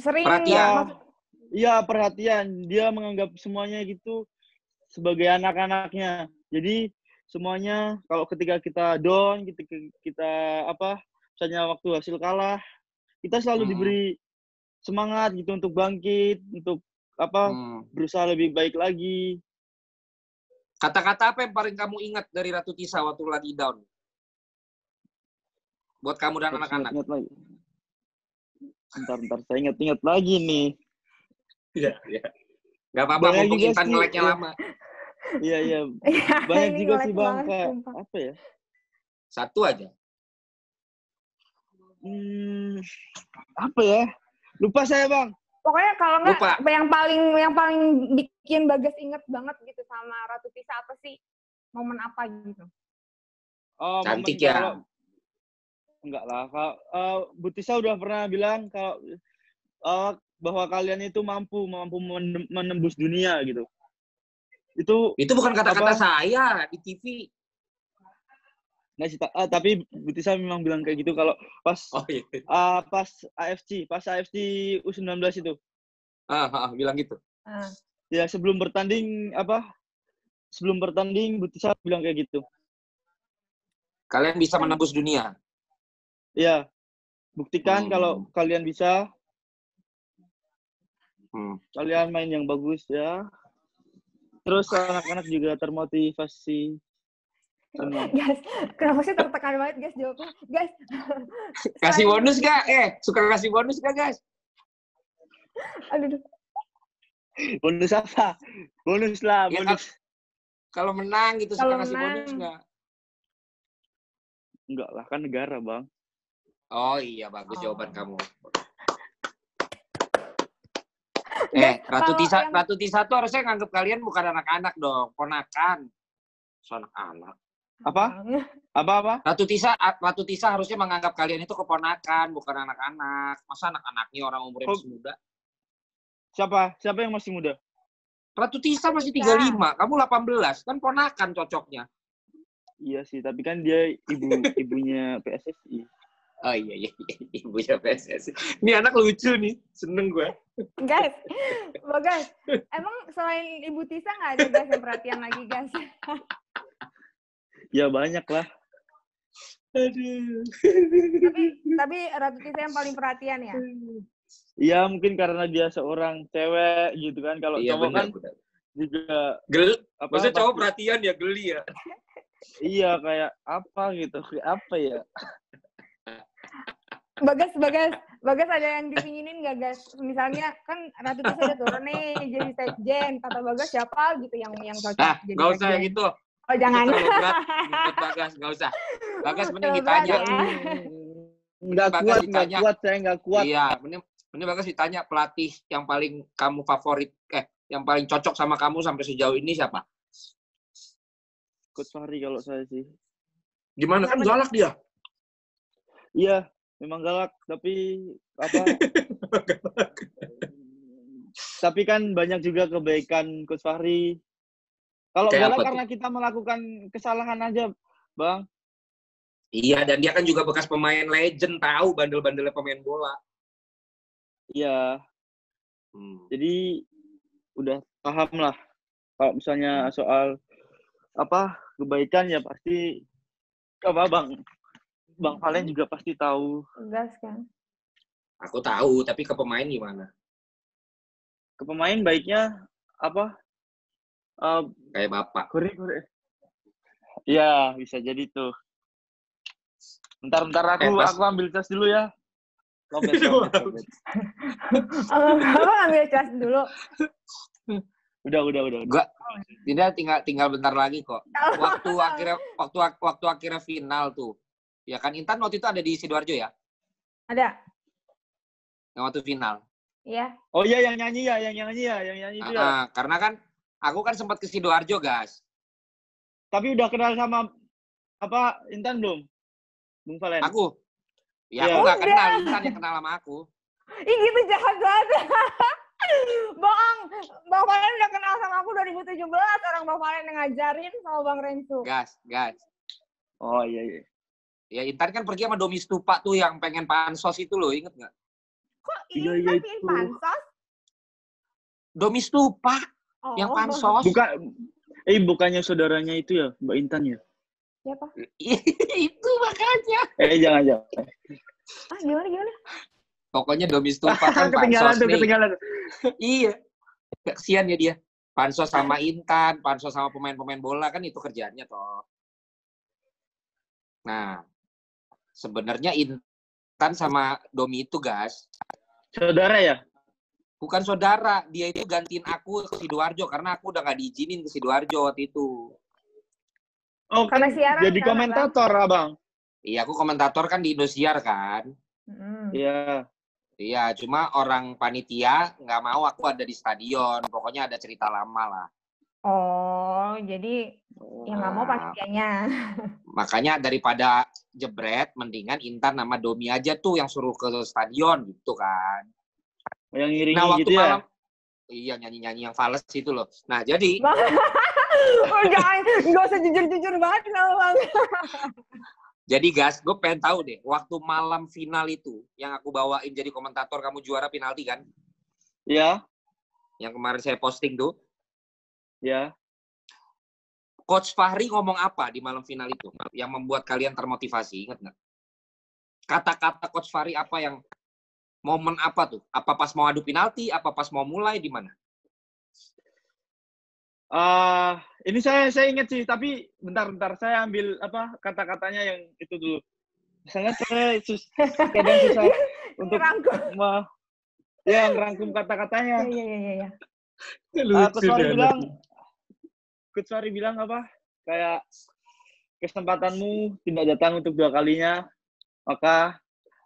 Sering Perhatian. ya, Ya, maksud- iya perhatian. Dia menganggap semuanya gitu sebagai anak-anaknya. Jadi semuanya kalau ketika kita down, kita kita apa? Misalnya waktu hasil kalah, kita selalu Hmm. diberi semangat gitu untuk bangkit, untuk apa? Hmm. berusaha lebih baik lagi. Kata-kata apa yang paling kamu ingat dari Ratu Tisa waktu lagi down? Buat kamu dan anak-anak. ingat lagi. Bentar, bentar. Saya ingat-ingat lagi nih. Iya, iya. Gak apa-apa, mumpung Intan ngeleknya ya. lama. Iya, iya. Iya, Banyak juga sih, Bang. apa ya? Satu aja. Hmm, apa ya? Lupa saya, Bang. Pokoknya kalau nggak Lupa. yang paling yang paling bikin Bagas inget banget gitu sama Ratu Tisa apa sih? Momen apa gitu? Oh, Cantik momen ya. kalau- Enggak lah. Kalau uh, Butisa udah pernah bilang kalau uh, bahwa kalian itu mampu mampu menem- menembus dunia gitu. Itu Itu bukan kata-kata saya di TV. nggak sih, ah, tapi Butisa memang bilang kayak gitu kalau pas Oh iya. ah, pas AFC, pas AFC U19 itu. Ah, ah, bilang gitu. Ah. Ya sebelum bertanding apa? Sebelum bertanding Butisa bilang kayak gitu. Kalian bisa menembus dunia. Ya, buktikan Hmm. kalau kalian bisa, Hmm. kalian main yang bagus ya. Terus anak-anak juga termotivasi. Gas, kenapa sih tertekan banget Gas jawabnya? Gas. Kasih bonus gak? Eh, suka kasih bonus gak, guys? Aduh, aduh. Bonus apa? Bonus lah, Ya, bonus. Kalau menang gitu suka kasih bonus gak? Enggak lah, kan negara, Bang. Oh iya, bagus Oh. jawaban kamu. Eh, Ratu Tisa, yang- Ratu Tisa tuh harusnya nganggap kalian bukan anak-anak dong, ponakan. So, anak-anak. Apa? Apa-apa? Ratu Tisa, Ratu Tisa harusnya menganggap kalian itu keponakan, bukan anak-anak. Masa anak-anaknya orang umurnya Oh. masih muda? Siapa? Siapa yang masih muda? Ratu Tisa masih 35, kamu 18, kan ponakan cocoknya. Iya sih, tapi kan dia ibu ibunya PSSI. Oh iya, iya, iya. ibunya PSS. Ini anak lucu nih, seneng gue. Guys, Bagas, emang selain Ibu Tisa nggak ada Gas yang perhatian lagi Gas? Ya banyak lah. Aduh. tapi tapi Ratu Tisa yang paling perhatian ya? Iya mungkin karena dia seorang cewek gitu kan. Kalau Iya cowok kan juga Gel, apa? maksudnya cowok perhatian ya geli ya. Iya kayak apa gitu, kayak apa ya? Bagas, Bagas, Bagas ada yang dipinginin nggak, Gas? Misalnya kan Ratu Tisa udah turun nih jadi sekjen. Kata Bagas siapa gitu yang yang cocok Nah, jadi nggak usah sekjen? gitu. Oh, jangan. Itu terlalu berat buat Bagas, nggak usah. Bagas mending ditanya. ya. Nggak Bagas kuat, nggak kuat, saya nggak kuat. Iya, mending, mending Bagas ditanya pelatih yang paling kamu favorit, eh, yang paling cocok sama kamu sampai sejauh ini siapa? Coach Fahri kalau saya sih. Gimana kan galak dia? Iya, memang galak, tapi apa? tapi kan banyak juga kebaikan Coach Fahri. Kalau galak tuh? karena kita melakukan kesalahan aja, Bang. Iya, dan dia kan juga bekas pemain legend, tahu bandel-bandelnya pemain bola. Iya, Hmm. jadi udah paham lah. Kalau misalnya soal apa kebaikan ya pasti apa Bang Bang Valen juga pasti tahu Gas kan. Aku tahu, tapi ke pemain gimana? ke pemain baiknya apa eh Kayak bapak. Kore, kore. Iya, bisa jadi tuh. Bentar, bentar aku, Eh, pas- aku ambil cas dulu ya. Lobet, Aduh. lobet, lobet. Abang ambil kelas dulu. Udah, udah, udah. udah. Gua tidak tinggal tinggal bentar lagi kok. Waktu akhirnya waktu waktu akhirnya final tuh. Ya kan Intan waktu itu ada di Sidoarjo ya? Ada. Yang waktu final. Iya. Oh iya, yang nyanyi ya, yang nyanyi ya, yang nyanyi itu ya. Ah, ah, karena kan aku kan sempat ke Sidoarjo, gas. Tapi udah kenal sama apa Intan belum? Bung Valen. Aku. Ya Iya. aku nggak Udah. kenal Intan yang kenal sama aku. Ih gitu jahat banget. Bohong. Bang Valen udah kenal sama aku 2017. Orang Bang Valen yang ngajarin sama Bang Rensu. Gas, gas. Oh iya, iya. Ya Intan kan pergi sama Domi Stupa tuh yang pengen pansos itu loh, inget nggak? Kok Iya, ini iya, tapi itu. pansos? Domi Stupa Oh. yang pansos. Bukan, eh bukannya saudaranya itu ya, Mbak Intan ya? Siapa? itu makanya. Eh jangan, jangan. Ah gimana gimana? Pokoknya Domi Stupa kan ketinggalan pansos tuh, nih. ketinggalan. Iya. Kesian ya dia. Pansos sama Intan, pansos sama pemain-pemain bola kan itu kerjaannya toh. Nah, sebenarnya Intan sama Domi itu gas, Saudara ya? bukan saudara. Dia itu gantiin aku ke Sidoarjo karena aku udah nggak diizinin ke Sidoarjo waktu itu. Oh, kan Karena siaran jadi kan, komentator, Abang. Iya, aku komentator kan di Indosiar kan. Iya. Iya, cuma orang panitia nggak mau aku ada di stadion. Pokoknya ada cerita lama lah. Oh, jadi yang nggak mau Nah, panitianya. Makanya daripada jebret, mendingan Intan nama Domi aja tuh yang suruh ke stadion gitu kan. Yang ngiringi Nah waktu gitu ya? malam, iya nyanyi-nyanyi yang fals itu loh. Nah jadi oh, jangan, nggak usah jujur-jujur banget sama Bang. jadi gas, gue pengen tahu deh, waktu malam final itu yang aku bawain jadi komentator kamu juara penalti kan, Ya, yang kemarin saya posting tuh, ya. Coach Fahri ngomong apa di malam final itu yang membuat kalian termotivasi, inget nggak? Kata-kata Coach Fahri apa yang momen apa tuh? Apa pas mau adu penalti? Apa pas mau mulai di mana? Ah, ini saya saya ingat sih, tapi bentar-bentar saya ambil apa kata-katanya yang itu dulu. Sangat saya sus, kadang susah untuk Ngerangkum. me- ya ngerangkum kata-katanya. Iya, iya, iya, iya. Ah, Coach Fahri bilang, Coach Fahri bilang apa? Kayak kesempatanmu tidak datang untuk dua kalinya, maka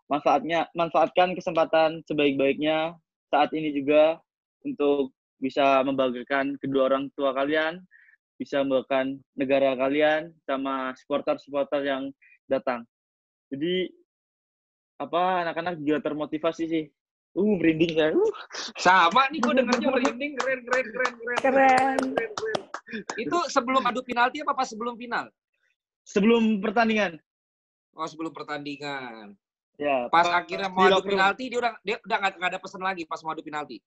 manfaatnya manfaatkan kesempatan sebaik-baiknya saat ini juga untuk bisa membanggakan kedua orang tua kalian, bisa membanggakan negara kalian sama supporter-supporter yang datang. Jadi apa anak-anak juga termotivasi sih. Uh, merinding saya. Uh. Sama nih, gue dengarnya merinding, keren, keren, keren, keren, Keren. keren, keren. Itu sebelum adu penalti apa pas sebelum final? Sebelum pertandingan, Oh, sebelum pertandingan. ya. Pas akhirnya mau adu penalti, dia udah dia udah nggak ada pesan lagi pas mau adu penalti.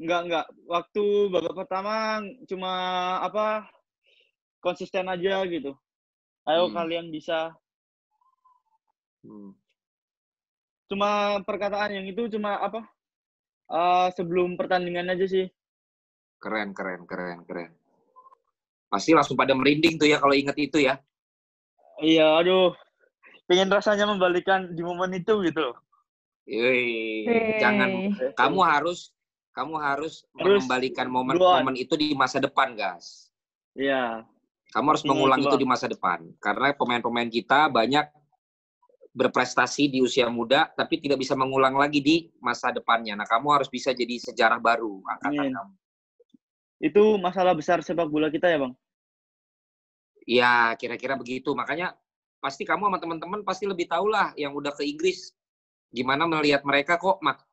Enggak, enggak. Waktu babak pertama cuma apa konsisten aja gitu. Ayo Hmm. kalian bisa. Hmm. Cuma perkataan yang itu cuma apa? eh, sebelum pertandingan aja sih. Keren, keren, keren, keren. Pasti langsung pada merinding tuh ya kalau inget itu ya. Iya, aduh. pengen rasanya membalikan di momen itu gitu loh. Hei. jangan kamu harus kamu harus mengembalikan go on. momen-momen itu di masa depan, guys. Iya. Kamu harus Ini mengulang itu, itu di masa depan. Karena pemain-pemain kita banyak berprestasi di usia muda, tapi tidak bisa mengulang lagi di masa depannya. Nah, kamu harus bisa jadi sejarah baru angkatan kamu. Itu masalah besar sepak bola kita ya, Bang? Iya, kira-kira begitu. Makanya pasti kamu sama teman-teman pasti lebih tahu lah yang udah ke Inggris. Gimana melihat mereka kok mak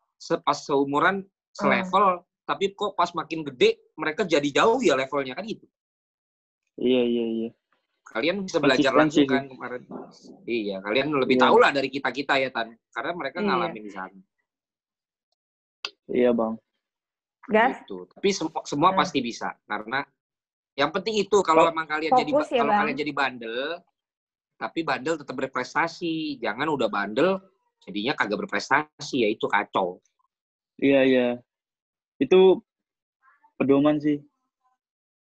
pas seumuran, selevel, tapi kok pas makin gede mereka jadi jauh ya levelnya kan gitu. Iya, iya, iya. Kalian bisa belajar langsung kan kemarin. Iya, kalian lebih Iya. tahu lah dari kita-kita ya Tan. Karena mereka Iya. ngalamin di sana. Iya, Bang. Gas. Gitu. Tapi semua, semua Hmm. pasti bisa karena yang penting itu kalau emang kalian jadi ya, kalau Bang. kalian jadi bandel, tapi bandel tetap berprestasi. Jangan udah bandel jadinya kagak berprestasi ya itu kacau. Iya, iya. Itu pedoman sih.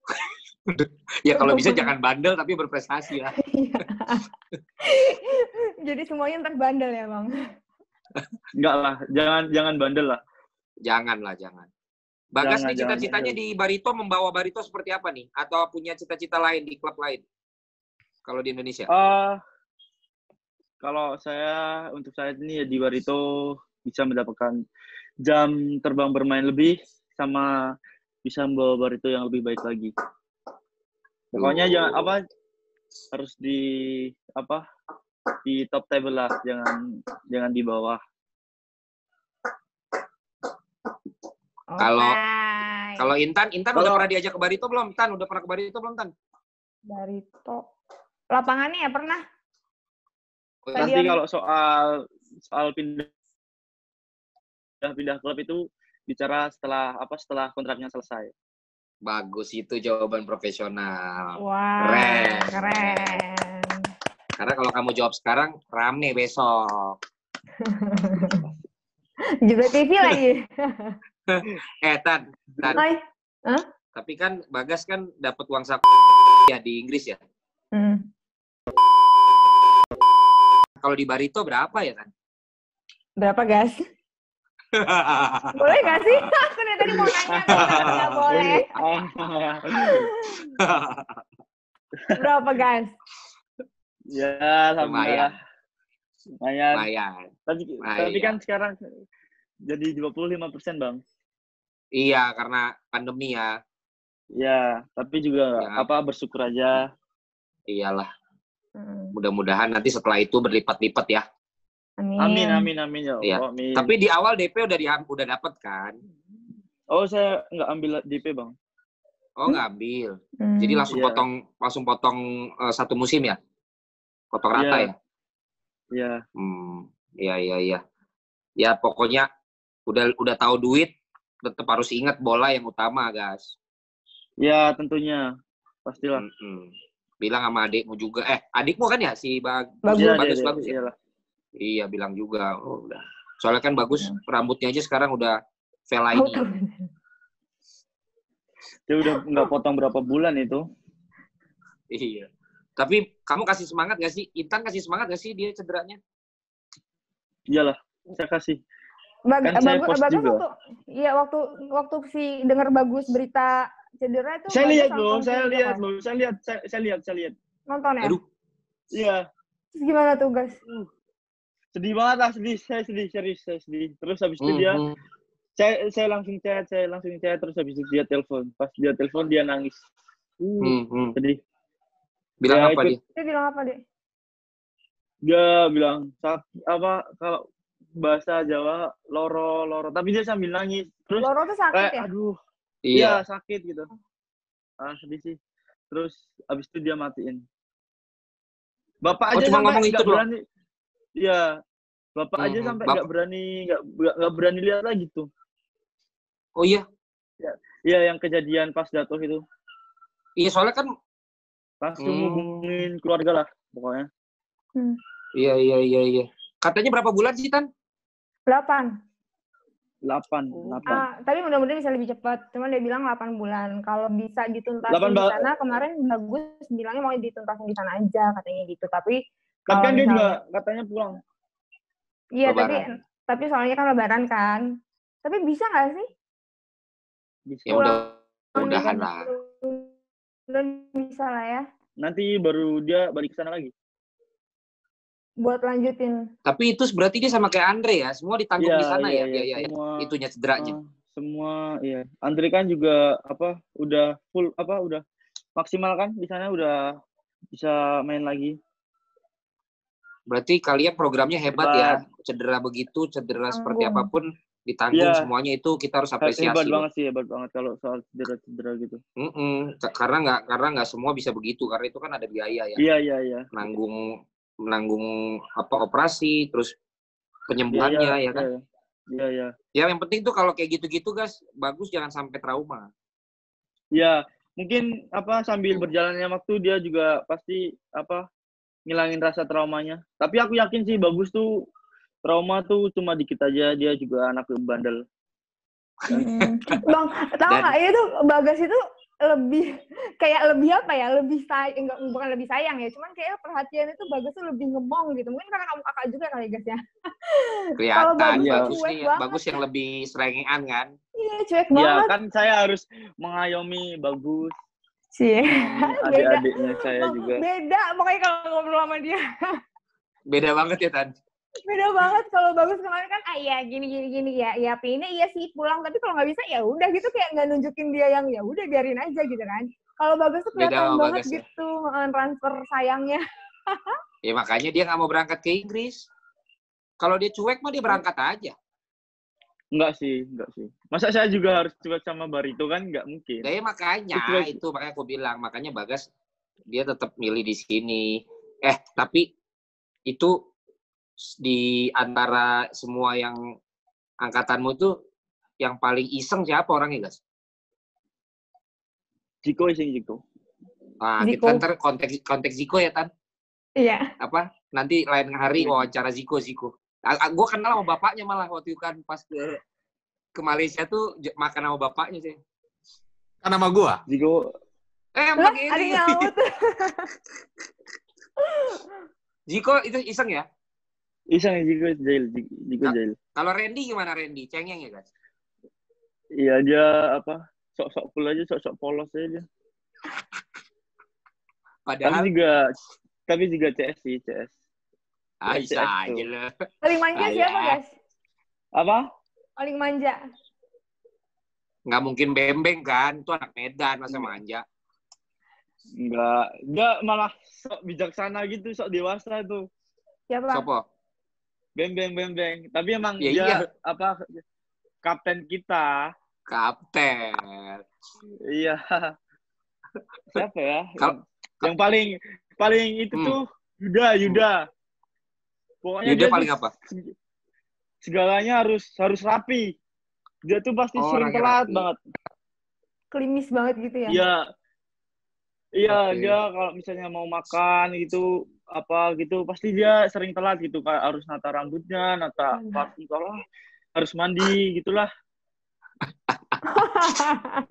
Ya kalau bisa jangan bandel tapi berprestasi lah. Jadi semuanya ntar bandel ya bang. Enggak lah, jangan jangan bandel lah. Jangan lah, jangan. Bagas Jangan, nih cita-citanya di Barito membawa Barito seperti apa nih? Atau punya cita-cita lain di klub lain? Kalau di Indonesia? Ah, kalau saya untuk saat ini ya di Barito bisa mendapatkan jam terbang bermain lebih sama bisa membawa Barito yang lebih baik lagi. Pokoknya Oh. jangan apa harus di apa di top table lah, jangan jangan di bawah. Kalau- Alright. Kalau Intan, Intan udah Kalau- pernah diajak ke Barito belum? Tan, udah pernah ke Barito belum, Tan? Barito. Lapangannya ya pernah. Oh, Nanti kalau soal soal pindah pindah klub itu bicara setelah apa setelah kontraknya selesai. Bagus itu jawaban profesional. Wah, Keren. keren. Karena kalau kamu jawab sekarang, rame besok. Juga TV lagi. Eh, Tan, Tan. Hai. Tapi kan Bagas kan dapat uang saku ya di Inggris ya. Hmm. Kalau di Barito berapa ya, Tan? Berapa gas? Boleh gak sih? Aku dari tadi mau nanya, tapi nggak boleh. Berapa gas? ya, Lumayan. lumayan. Lumayan. Lumayan. Tapi, Lumayan. tapi kan sekarang jadi 25% Bang. Iya, karena pandemi ya. Ya, tapi juga Ya. apa bersyukur aja. Iyalah, Hmm. mudah-mudahan nanti setelah itu berlipat-lipat ya. Amin. Amin amin amin ya Iya. Amin. Tapi di awal DP udah di, udah dapat kan? oh saya nggak ambil DP Bang. Oh, nggak ambil. Hmm. Jadi langsung Iya. potong langsung potong eh, satu musim ya? Potong rata Iya. ya? Ya, Hmm, iya iya iya. Ya pokoknya udah udah tahu duit, tetap harus ingat bola yang utama, guys. ya tentunya pastilah. Mm-mm. Bilang sama adikmu juga. Eh, adikmu kan ya si Bag Bagus. Iya, bagus iya, bagus iya, ya. iyalah. Iya, bilang juga. Oh, udah. Soalnya kan bagus Iya. rambutnya aja sekarang udah Oh, ini. tahu. Dia udah nggak potong berapa bulan itu. Iya. Tapi kamu kasih semangat gak sih? Intan kasih semangat gak sih dia cederanya? Iyalah, saya kasih. Bag Kan saya bagus, post bagus juga. waktu, iya waktu waktu si dengar bagus berita cedera itu. Saya lihat loh, saya lihat loh, saya lihat, saya, saya lihat, saya lihat. Nonton ya? Aduh, Iya, Terus gimana tuh guys? sedih banget lah, sedih, saya sedih, serius, saya sedih. Terus habis itu Hmm, dia, hmm. saya, saya langsung chat, saya langsung chat, terus habis itu dia telepon. Pas dia telepon dia nangis. Uh, Hmm, hmm. sedih. Bilang Ya, apa ikut- dia? Dia bilang apa deh? Dia bilang "Sak- apa kalau bahasa Jawa loro loro, tapi dia sambil nangis. Terus Loro tuh sakit kayak ya? aduh, Iya. iya sakit gitu. Ah sedih sih. Terus habis itu dia matiin. Bapak Oh, aja cuma ngomong itu berani. Iya. Bapak aja Mhm. sampai nggak berani nggak nggak- berani lihat lagi tuh. Oh iya. Iya yang kejadian pas jatuh itu Iya, soalnya kan langsung Hmm. hubungin keluarga lah pokoknya. iya iya iya iya. Katanya berapa bulan sih, Tan? 8. 8, Oh. 8. Ah, tapi mudah-mudahan bisa lebih cepat. Cuman dia bilang 8 bulan. Kalau bisa dituntasin Delapan di sana, kemarin bagus bilangnya mau dituntasin di sana aja katanya gitu. Tapi Tapi kan dia juga katanya pulang. Iya, tapi tapi soalnya kan lebaran kan. Tapi bisa nggak sih? Bisa. Ya udah, mudahan lah. Dan bisa lah ya Nanti baru dia balik ke sana lagi. Buat lanjutin. Tapi itu berarti dia sama kayak Andre ya, semua ditanggung Iya, di sana iya, ya, iya, iya, iya, semua, itunya cederanya. ah, semua iya. Andre kan juga apa udah full apa udah maksimal kan di sana udah bisa main lagi. Berarti kalian programnya hebat, ya, Hebat. cedera begitu, cedera seperti Tanggung. apa pun ditanggung Iya. semuanya itu kita harus apresiasi. hebat banget sih, hebat banget kalau soal cedera-cedera gitu. Mm-mm. Ka- Karena nggak karena nggak semua bisa begitu, karena itu kan ada biaya ya, Iya, iya, iya. menanggung menanggung apa operasi, terus penyembuhannya ya kan. Iya, iya. iya. Ya yang penting tuh kalau kayak gitu-gitu guys, bagus jangan sampai trauma. Ya, mungkin apa sambil berjalannya waktu dia juga pasti apa ngilangin rasa traumanya. Tapi aku yakin sih bagus tuh trauma tuh cuma dikit aja dia juga anak bandel. Bang, tahu Dan- nggak itu Bagas itu lebih kayak lebih apa ya? Lebih say enggak bukan lebih sayang ya, cuman kayak perhatian itu Bagas tuh lebih ngemong gitu. Mungkin karena kamu kakak juga kali guys ya. Kelihatan Bagus tuh bagus nih, banget. bagus yang lebih serengean kan. Iya, cuek Ya banget kan saya harus mengayomi bagus sih. Beda. adik-adiknya saya juga. Beda pokoknya kalau ngobrol sama dia. Beda banget ya Tan. Beda banget kalau bagus kemarin kan ah iya gini gini gini ya ya pindah iya sih pulang tapi kalau nggak bisa ya udah gitu kayak nggak nunjukin dia yang ya udah biarin aja gitu kan kalau bagus tuh Beda kelihatan banget Bagas ya. gitu eh, transfer sayangnya Ya makanya dia nggak mau berangkat ke Inggris. Kalau dia cuek mah dia berangkat aja. Enggak sih, enggak sih. Masa saya juga harus cuek sama Barito kan enggak mungkin. Ya makanya Cuek. itu makanya aku bilang makanya Bagas dia tetap milih di sini. Eh tapi itu di antara semua yang angkatanmu tuh yang paling iseng siapa orangnya guys? Jiko sing Jiko. Nah, Ziko. kita ntar konteks konteks Ziko ya Tan. iya Apa nanti lain hari Iya. wawancara Ziko Ziko. Gue kenal sama bapaknya malah waktu itu kan pas ke ke Malaysia tuh makan sama bapaknya sih. Kan nama gua. Jiko Eh, ada nyaut Ziko itu iseng ya? Iseng Jiko jail, Nah. jail. Kalau Randy gimana Randy? Cengeng ya guys? Iya dia apa? Sok-sok cool aja, sok-sok polos aja. Tapi Padahal juga tapi juga CS sih, CS. ah, CS bisa tuh. aja lah. paling manja Ah, siapa ya. guys Apa? paling manja Nggak mungkin bembeng kan? Itu anak Medan masa Iya. manja. Enggak. Dia malah sok bijaksana gitu, sok dewasa tuh. siapa Sopo? Bembeng bembeng. Tapi emang Ya dia iya. apa kapten kita. Kapten. Iya. Siapa ya? Kalau- yang, yang paling paling itu Hmm. tuh Yuda, Yuda. Pokoknya Yuda dia paling apa? seg- Segalanya harus harus rapi. Dia tuh pasti Oh, sering telat rapi. banget. klimis banget gitu ya Iya. Iya, Oke. dia kalau misalnya mau makan gitu apa gitu pasti dia sering telat gitu kayak harus nata rambutnya, nata Hmm. parfum lah, harus mandi gitulah.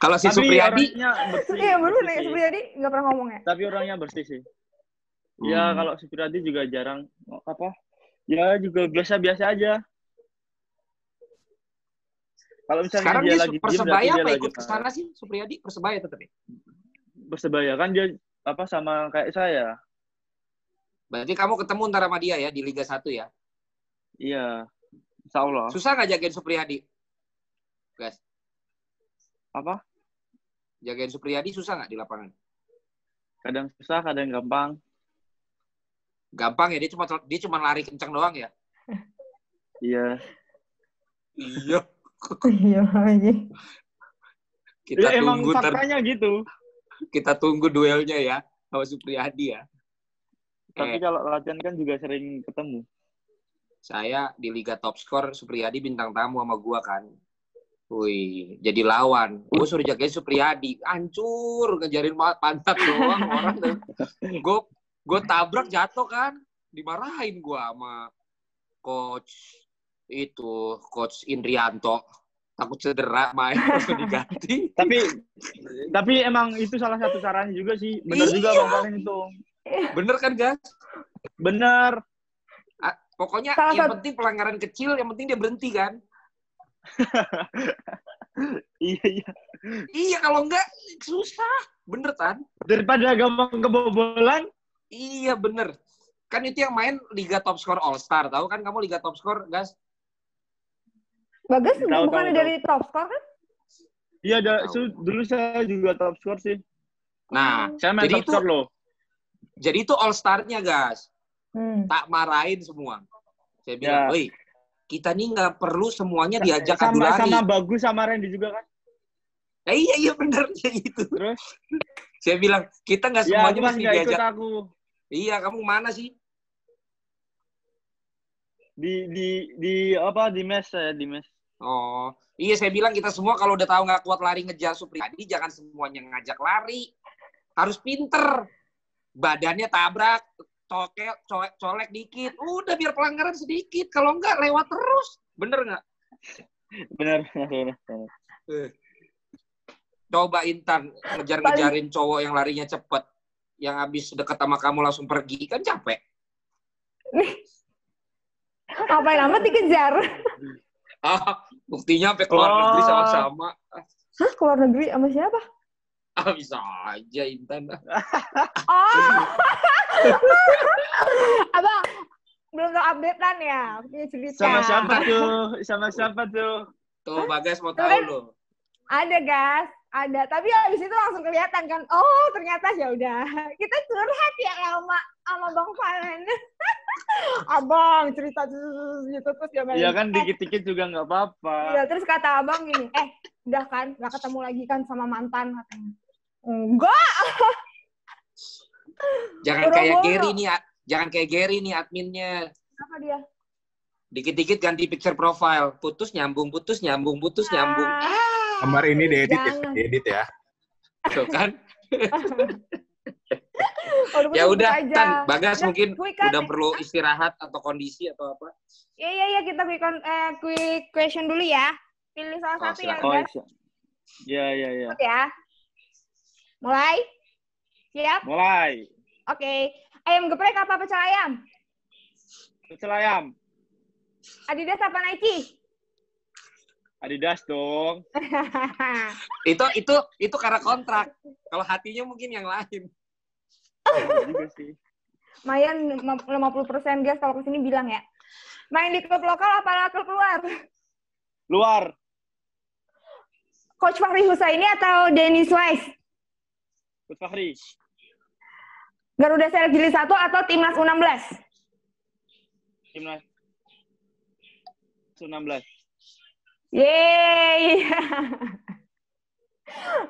Kalau si Tapi Supriyadi, orangnya bersih. iya bersih nih. Supriyadi nggak pernah ngomong ya Tapi orangnya bersih sih. Ya Hmm. kalau Supriyadi juga jarang apa? Ya juga biasa-biasa aja. Kalau misalnya sekarang dia dia lagi persebaya apa lagi ikut ke sana sih? Supriyadi persebaya tetap ya? Persebaya kan dia apa sama kayak saya. Berarti kamu ketemu ntar sama dia ya di Liga 1 ya? Iya. Insya Allah. Susah nggak jagain Supriyadi? Guys, Apa? jagain Supriyadi susah nggak di lapangan? Kadang susah, kadang gampang. Gampang ya, dia cuma dia cuma lari kencang doang ya? Iya. Iya. iya aja Kita Ya, emang tunggu ntar, faktanya gitu. kita tunggu duelnya ya sama Supriyadi ya. Tapi Eh. kalau latihan kan juga sering ketemu. Saya di Liga Top Score Supriyadi bintang tamu sama gua kan. Wih, jadi lawan. Gue suruh jagain Supriyadi, hancur ngejarin ma- pantat doang orang. Gue gue tabrak jatuh kan, dimarahin gua sama coach itu coach Indrianto takut cedera main langsung diganti. Tapi tapi emang itu salah satu caranya juga sih. Benar juga Iya. Bang Paling itu. Bener kan guys? Bener. Pokoknya Salah yang satu- penting pelanggaran kecil, yang penting dia berhenti kan. Iya, iya. Iya kalau enggak susah. Bener kan? Daripada gampang kebobolan, Iya bener. Kan itu yang main Liga Top Score All Star. Tahu kan kamu Liga Top Score, gas? Bagus Tahu, bukannya tahu, dari top score kan? iya dulu saya juga top score sih. Nah, Saya main Jadi top itu- score loh. Jadi itu All Star-nya, gas. Hmm. Tak marahin semua. Saya bilang, Ya. woi, kita nih nggak perlu semuanya diajak adu sama, lari. sama bagus sama Randy juga kan. Eh, iya, iya bener. Ya, itu. Terus, Saya bilang, kita nggak ya semuanya pas mesti ikut diajak. aku. Iya, kamu mana sih? Di, di, di, apa, di mes saya, di mes. Oh, iya saya bilang kita semua kalau udah tahu nggak kuat lari ngejar Supriyadi, jangan semuanya ngajak lari. Harus pinter. Badannya tabrak, cokel, colek, colek dikit. Udah biar pelanggaran sedikit. Kalau enggak lewat terus. Bener nggak? Bener, bener, bener. Coba Intan ngejar-ngejarin cowok yang larinya cepet. Yang habis deket sama kamu langsung pergi. Kan capek. Ngapain amat dikejar? Ah, buktinya sampai keluar Oh. negeri sama-sama. Hah, keluar negeri sama siapa? Ah, bisa aja Intan. Oh. Abang, belum tahu updatean ya? Punya cerita. Sama siapa tuh? Sama siapa tuh? Tuh, Bagas mau Tuh tahu kan. loh. Ada, gas. Ada. Tapi habis itu langsung kelihatan kan. Oh, ternyata ya udah. Kita curhat ya sama sama Bang Valen. Abang cerita terus gitu terus dia Iya kan dikit-dikit juga nggak apa-apa. Iya, terus kata abang gini, eh, udah kan, gak ketemu lagi kan sama mantan katanya. Enggak, Jangan Boro-boro. kayak Gary nih, jangan kayak Gary nih adminnya. apa dia? Dikit-dikit ganti picture profile, putus nyambung, putus nyambung, putus nyambung. Ah, Gambar ini diedit ya, diedit ya. Tuh kan? Ya udah, aja. kan Bagas Udah, mungkin quick kan, udah eh. perlu istirahat atau kondisi atau apa. Iya, iya, iya, kita quick, con- eh, quick question dulu ya. Pilih salah Oh, satu ya. Oh, iya. Iya, iya, iya. ya. Mulai? Siap? Mulai. Oke. Ayam geprek apa pecel ayam? Pecel ayam. Adidas apa Nike? Adidas dong. Itu itu itu karena kontrak. Kalau hatinya mungkin yang lain. Iya juga sih. Mayan 50% guys kalau ke sini bilang ya. Main di klub lokal apa klub luar? Luar. Coach Fahri Husaini atau Dennis Wise? Coach Fahri. Garuda Select Jilid 1 atau Timnas U16? Timnas. 19. Yeay.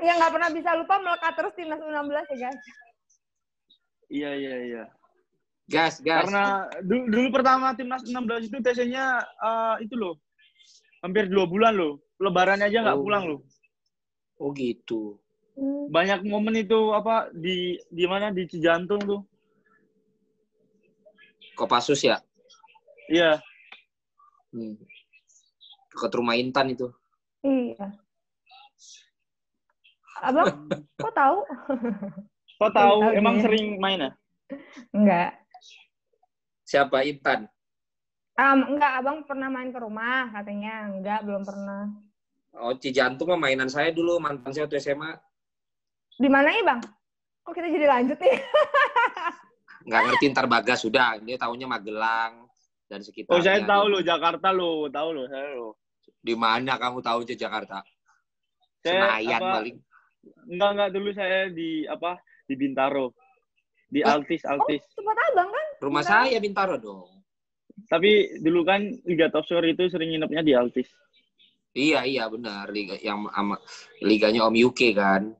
yang nggak pernah bisa lupa melekat terus Timnas U16 ya guys. Iya, iya, iya. Gas, gas. Karena dulu, dulu pertama timnas 16 itu TC-nya eh, itu loh. Hampir dua bulan loh. Lebaran aja nggak Oh. pulang loh. Oh gitu. Banyak momen itu apa di di mana di Cijantung tuh. Kopassus ya. Iya. Hmm. Dekat rumah Intan itu. Iya. Abang, kok tahu? Kok tahu emang sering main ya? Enggak. Siapa Intan? Um, enggak, abang pernah main ke rumah katanya. Enggak, belum pernah. Oh, Cijantung mah mainan saya dulu, mantan saya waktu SMA. Di mana ya bang? Kok kita jadi lanjut nih? Nggak ngerti ntar Bagas, sudah. Dia tahunya Magelang dan sekitarnya. Oh saya tahu loh Jakarta loh, tahu loh saya loh. Di mana kamu tahu aja Jakarta? Saya Senayan apa, paling. Enggak enggak dulu saya di apa di Bintaro. Di Hah? Altis Altis. Tempat abang kan? Rumah Bintaro. saya Bintaro dong. Tapi dulu kan Liga Top Score itu sering nginepnya di Altis. Iya, iya benar. Liga yang ama, liganya Om UK kan.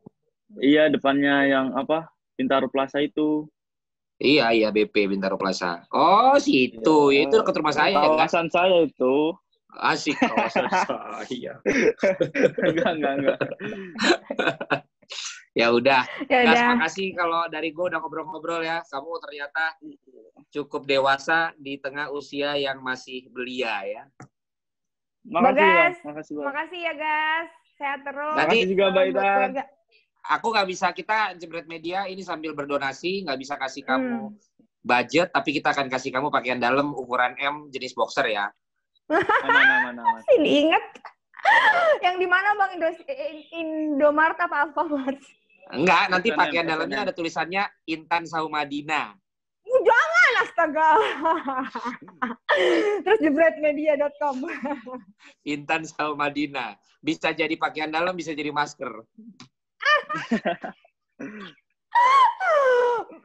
Iya depannya yang apa Bintaro Plaza itu. Iya, iya BP Bintaro Plaza. Oh, situ. Iya. Itu dekat rumah saya kan. Kawasan saya itu. Asik kawasan saya. enggak enggak enggak. Ya udah. Ya udah. makasih kalau dari gue udah ngobrol-ngobrol ya. Kamu ternyata cukup dewasa di tengah usia yang masih belia ya. Makasih Bagas. Bang. Makasih Bang. Makasih ya guys. Sehat terus. Nanti- Makasih juga Mbak keluarga. Aku nggak bisa kita jebret media ini sambil berdonasi, nggak bisa kasih kamu Hmm. budget, tapi kita akan kasih kamu pakaian dalam ukuran M jenis boxer ya. Aman, aman, aman. Ini inget. yang di mana Bang Indo Indomart apa Alfamart? Enggak, nanti pakaian dalamnya ada tulisannya Intan Saumadina. Jangan astaga. Terus jebretmedia.com. Intan Saumadina. Bisa jadi pakaian dalam, bisa jadi masker.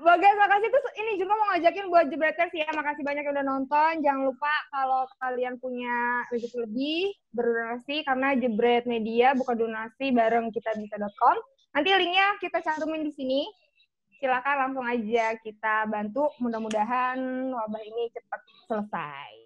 Bagas, makasih terus ini juga mau ngajakin buat jebreters ya. Makasih banyak yang udah nonton. Jangan lupa kalau kalian punya rezeki lebih berdonasi karena jebret media buka donasi bareng kita bisa.com. Nanti linknya kita cantumin di sini. Silakan langsung aja kita bantu. Mudah-mudahan wabah ini cepat selesai.